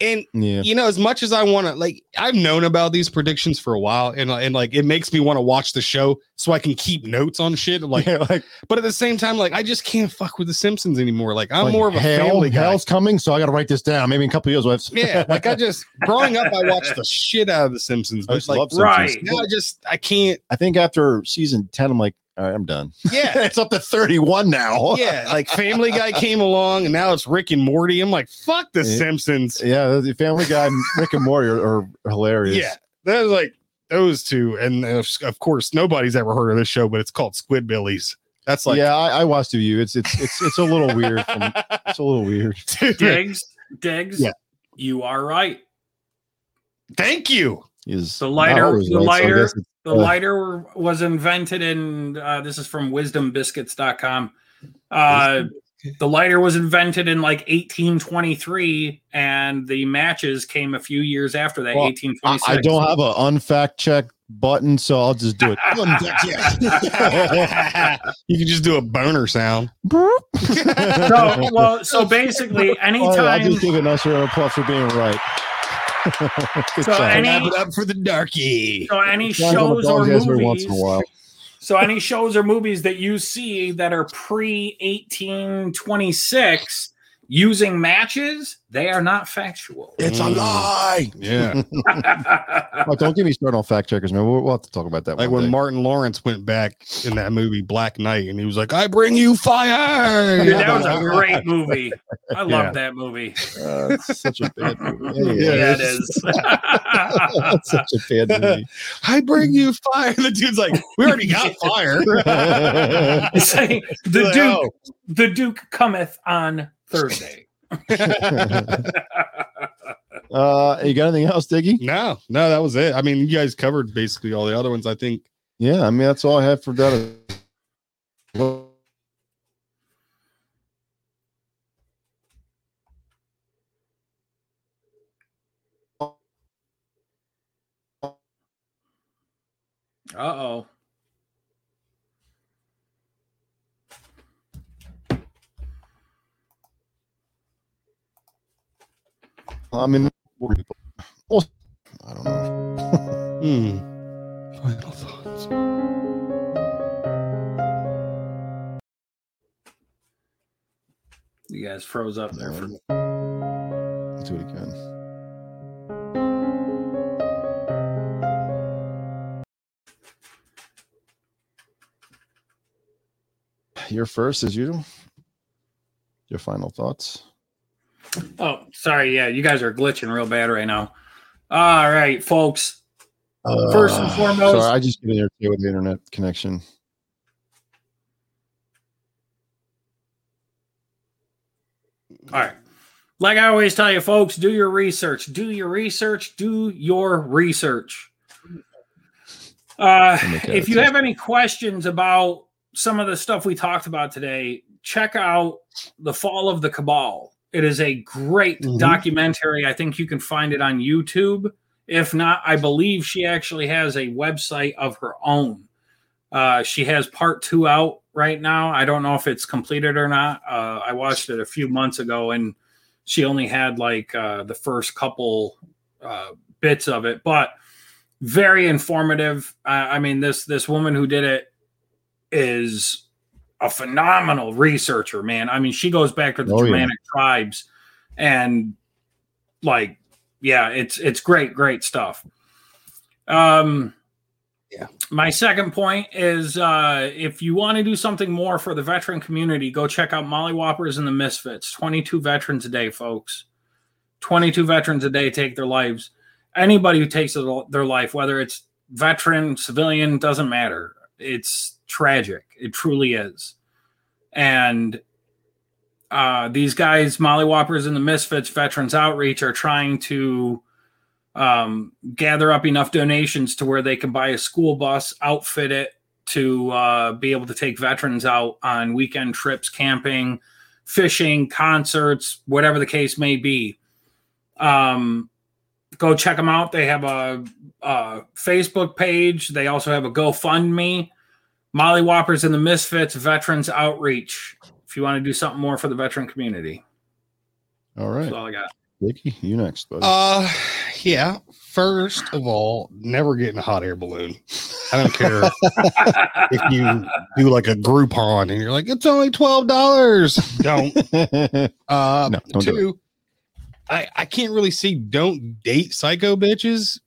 and Yeah. you know, as much as I want to, like, I've known about these predictions for a while, and and like, it makes me want to watch the show so I can keep notes on shit. Like, Yeah, like, but at the same time, like, I just can't fuck with the Simpsons anymore. Like, I'm like, more of a hell, family guy. Hell's coming, so I got to write this down. Maybe in a couple of years, we'll have Yeah, like I just growing up, I watched the shit out of the Simpsons, I but just like love right. Now, I just I can't. I think after season 10, I'm like, all right, I'm done. Yeah, it's up to 31 now. yeah. Like Family Guy came along, and now it's Rick and Morty. I'm like, fuck the Yeah. Simpsons. Yeah, the Family Guy, and Rick and Morty are, are hilarious. Yeah, that was like those two, and uh, of, of course, nobody's ever heard of this show, but it's called Squidbillies. That's like, yeah, I, I watched the view. It's it's it's it's a little weird. From, it's a little weird. Diggs, Diggs. Yeah. You are right. Thank you. Is The lighter- the right, lighter- guess it's- The Uh. lighter was invented in uh, this is from wisdombiscuits.com. Uh, the lighter was invented in like 1823, and the matches came a few years after that, Well, I, 1826. I don't have an unfact check button, so I'll just do it. You can just do a boner sound. So, well, so basically, All right, I'll anytime just give it Usher a applause for being right. Good So job. any- Wrap it up for the darky. so any Sounds on the shows or dog's ass every once in a movies while. So any shows or movies that you see that are pre 1826 using matches, they are not factual. It's a Mm. lie. Yeah. Oh, don't get me started on fact checkers, man. We'll, we'll have to talk about that. like one when day. Martin Lawrence went back in that movie Black Knight and he was like, I bring you fire. Dude, that was a great movie. I love Yeah. that movie. Uh, it's such a bad movie. Yeah, Yeah, it is. such a bad movie. I bring you fire. The dude's like, we already got fire. It's like, the Like, Duke, oh. the Duke cometh on Thursday. uh, you got anything else, Diggy? No, no, that was it. I mean, you guys covered basically all the other ones. I think. Yeah, I mean that's all I have for that. Uh oh. I mean, well, I don't know. Hmm. Final thoughts. You guys froze up there for Let's do it again. You're first as usual. Your final thoughts? Oh, sorry. Yeah, you guys are glitching real bad right now. All right, folks. First and Uh, foremost- sorry, I just get there with the internet connection. All right. Like I always tell you, folks, do your research. Do your research. Do your research. Uh, if you have any questions about some of the stuff we talked about today, check out The Fall of the Cabal. It is a great Mm-hmm. Mhm. documentary. I think you can find it on YouTube. If not, I believe she actually has a website of her own. Uh, she has part two out right now. I don't know if it's completed or not. Uh, I watched it a few months ago and she only had like uh, the first couple uh, bits of it, but very informative. I, I mean, this this woman who did it is a phenomenal researcher, man. I mean, she goes back to the Oh, yeah. Germanic tribes and like, yeah, it's it's great, great stuff. Um, Yeah. My second point is uh, if you want to do something more for the veteran community, go check out Molly Whoppers and the Misfits. 22 veterans a day, folks. 22 veterans a day take their lives. Anybody who takes their their life, whether it's veteran, civilian, doesn't matter. It's tragic. It truly is. And uh, these guys, Molly Whoppers and the Misfits Veterans Outreach, are trying to um, gather up enough donations to where they can buy a school bus, outfit it to uh, be able to take veterans out on weekend trips, camping, fishing, concerts, whatever the case may be. Um, go check them out. They have a, a Facebook page. They also have a GoFundMe. Molly Whoppers and the Misfits Veterans Outreach. If you want to do something more for the veteran community, All right. that's all I got. Vicky, you next, buddy. Uh, yeah. First of all, never get in a hot air balloon. I don't care if you do like a Groupon and you're like, it's only twelve dollars. Don't. Uh, No, don't do two. I I can't really see. Don't date psycho bitches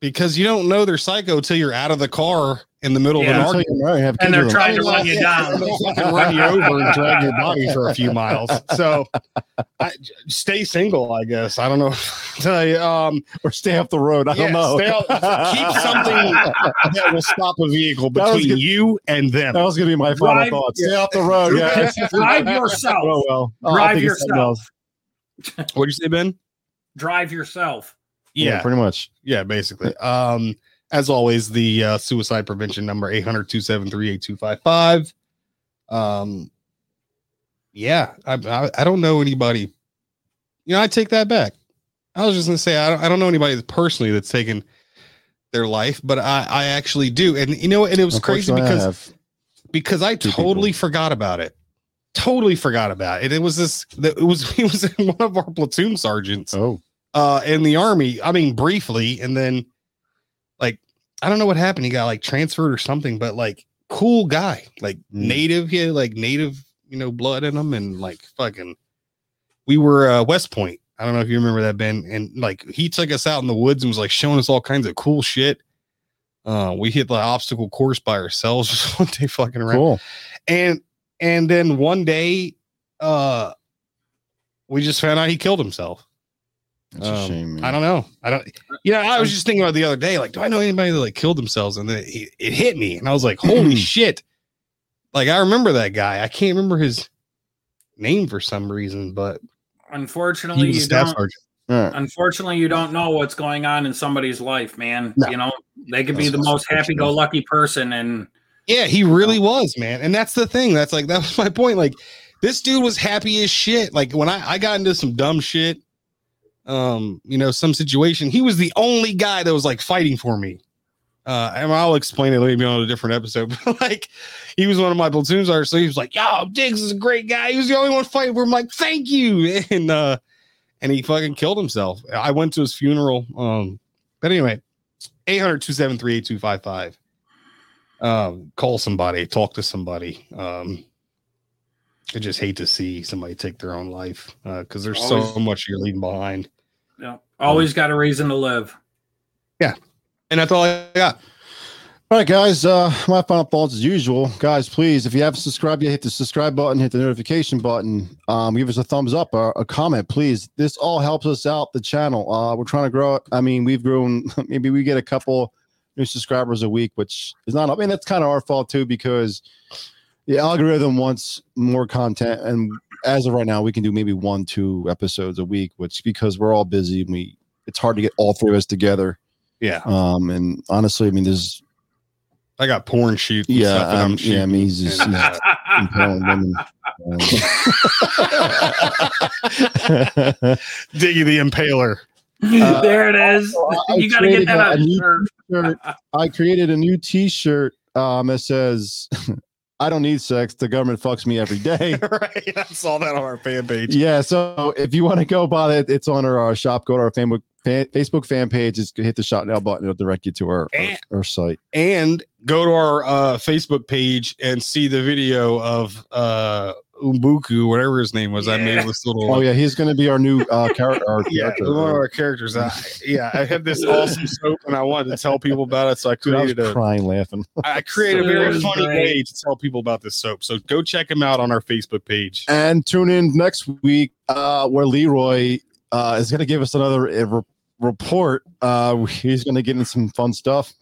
because you don't know they're psycho till you're out of the car in the middle Yeah. of an argument. you're have And they're with them. trying to run you down. They'll run you over and drag your body for a few miles. So, I, stay single. I guess I don't know. Tell you, um, or stay off the road. I Yeah, don't know. stay out- keep something that will stop a vehicle That was between you and them. that was gonna be my final Drive- thought. Stay off the road, guys. Drive yourself. Oh well. I'll Drive think of something yourself. Else. What'd you say, Ben? Drive yourself. Yeah, pretty much. yeah, basically. Um, as always, the uh, suicide prevention number 800-273-8255. Um, yeah, I, I I don't know anybody. You know, I take that back. I was just gonna say I don't, I don't know anybody personally that's taken their life, but I I actually do, and you know, and it was crazy Unfortunately, I because because I totally people. forgot about it. Totally forgot about it. It was this. It was he was one of our platoon sergeants Oh, uh in the army. I mean, briefly, and then like I don't know what happened. He got like transferred or something, but like cool guy, like Mm. native, yeah, like native, you know, blood in him, and like fucking. We were uh, West Point. I don't know if you remember that, Ben. And like he took us out in the woods and was like showing us all kinds of cool shit. Uh, we hit the obstacle course by ourselves just one day, fucking around cool. and and then one day uh we just found out he killed himself That's a Um, shame. Man. i don't know i don't you know i was just thinking about the other day like do i know anybody that like killed themselves and then it, it hit me and i was like holy shit like i remember that guy i can't remember his name for some reason but Unfortunately, you staff don't. sergeant Unfortunately, you don't know what's going on in somebody's life, man. No. You know, they could be the most happy-go-lucky person, and yeah he really was man. And that's the thing that's like that was my point like this dude was happy as shit. Like when i i got into some dumb shit um you know some situation he was the only guy that was like fighting for me. Uh and i'll explain it maybe on a different episode but like he was one of my platoon sergeants so he was like yo diggs is a great guy. He was the only one fighting for him. Like thank you. And uh and he fucking killed himself. I went to his funeral um but anyway 800-273-8255 um call somebody talk to somebody um i just hate to see somebody take their own life uh because there's so much you're leaving behind you know, always got a reason to live. Yeah, and that's all i got All right, guys. Uh, my final thoughts as usual, guys. Please, if you haven't subscribed yet, hit the subscribe button, hit the notification button. Um, give us a thumbs up or a comment, please. This all helps us out the channel. Uh, we're trying to grow it. I mean, we've grown. Maybe we get a couple new subscribers a week, which is not. I mean, that's kind of our fault too because the algorithm wants more content, and as of right now, we can do maybe one, two episodes a week, which because we're all busy, and we it's hard to get all three of us together. Yeah, Um, and honestly, I mean, there's I got porn shoots. and yeah, stuff that um, I'm yeah. I mean, he's just he's uh, impaling women. Um, Diggy the Impaler. Uh, there it is. I you got to get that a- a on new shirt. I created a new T-shirt um, that says, "I don't need sex. The government fucks me every day." right. I saw that on our fan page. yeah. So if you want to go buy it, it's on our, uh, shop. Go to our Facebook fan, Facebook fan page. Just hit the shot now button. It'll direct you to our our, our site. And go to our uh, Facebook page and see the video of uh, Umbuku, whatever his name was. I made this little. Oh yeah, he's going to be our new uh, character. Our Yeah, character. one of our characters. I, yeah, I had this awesome soap, and I wanted to tell people about it, so I Dude, I was created a crying laughing. I created a very funny great. way to tell people about this soap. So go check him out on our Facebook page. And tune in next week uh, where Leroy uh, is going to give us another uh, re- report. Uh, he's going to get in some fun stuff.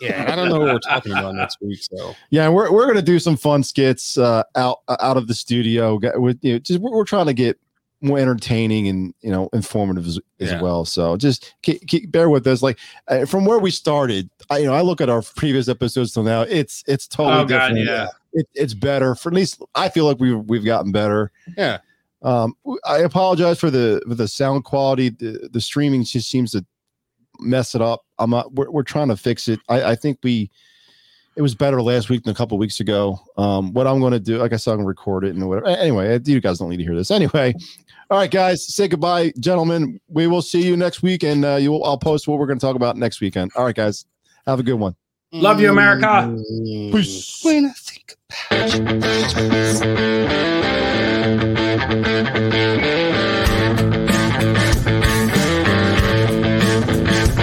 Yeah, I don't know what we're talking about next week. So yeah, we're, we're going to do some fun skits uh, out uh, out of the studio. With you know, just we're, we're trying to get more entertaining and you know informative as, as Yeah. well. So just keep, keep, bear with us. Like uh, from where we started, I you know I look at our previous episodes till now. It's it's totally Oh god, different. yeah. It, it's better. For at least I feel like we've we've gotten better. yeah, Um, I apologize for the for the sound quality. The, the streaming just seems to mess it up. I'm not. We're, we're trying to fix it. I, I think we. It was better last week than a couple weeks ago. Um, what I'm going to do, like I said, I'm going to record it and whatever. Anyway, you guys don't need to hear this. Anyway, all right, guys, say goodbye, gentlemen. We will see you next week, and uh, you will. I'll post what we're going to talk about next weekend. All right, guys, have a good one. Love you, America. Peace.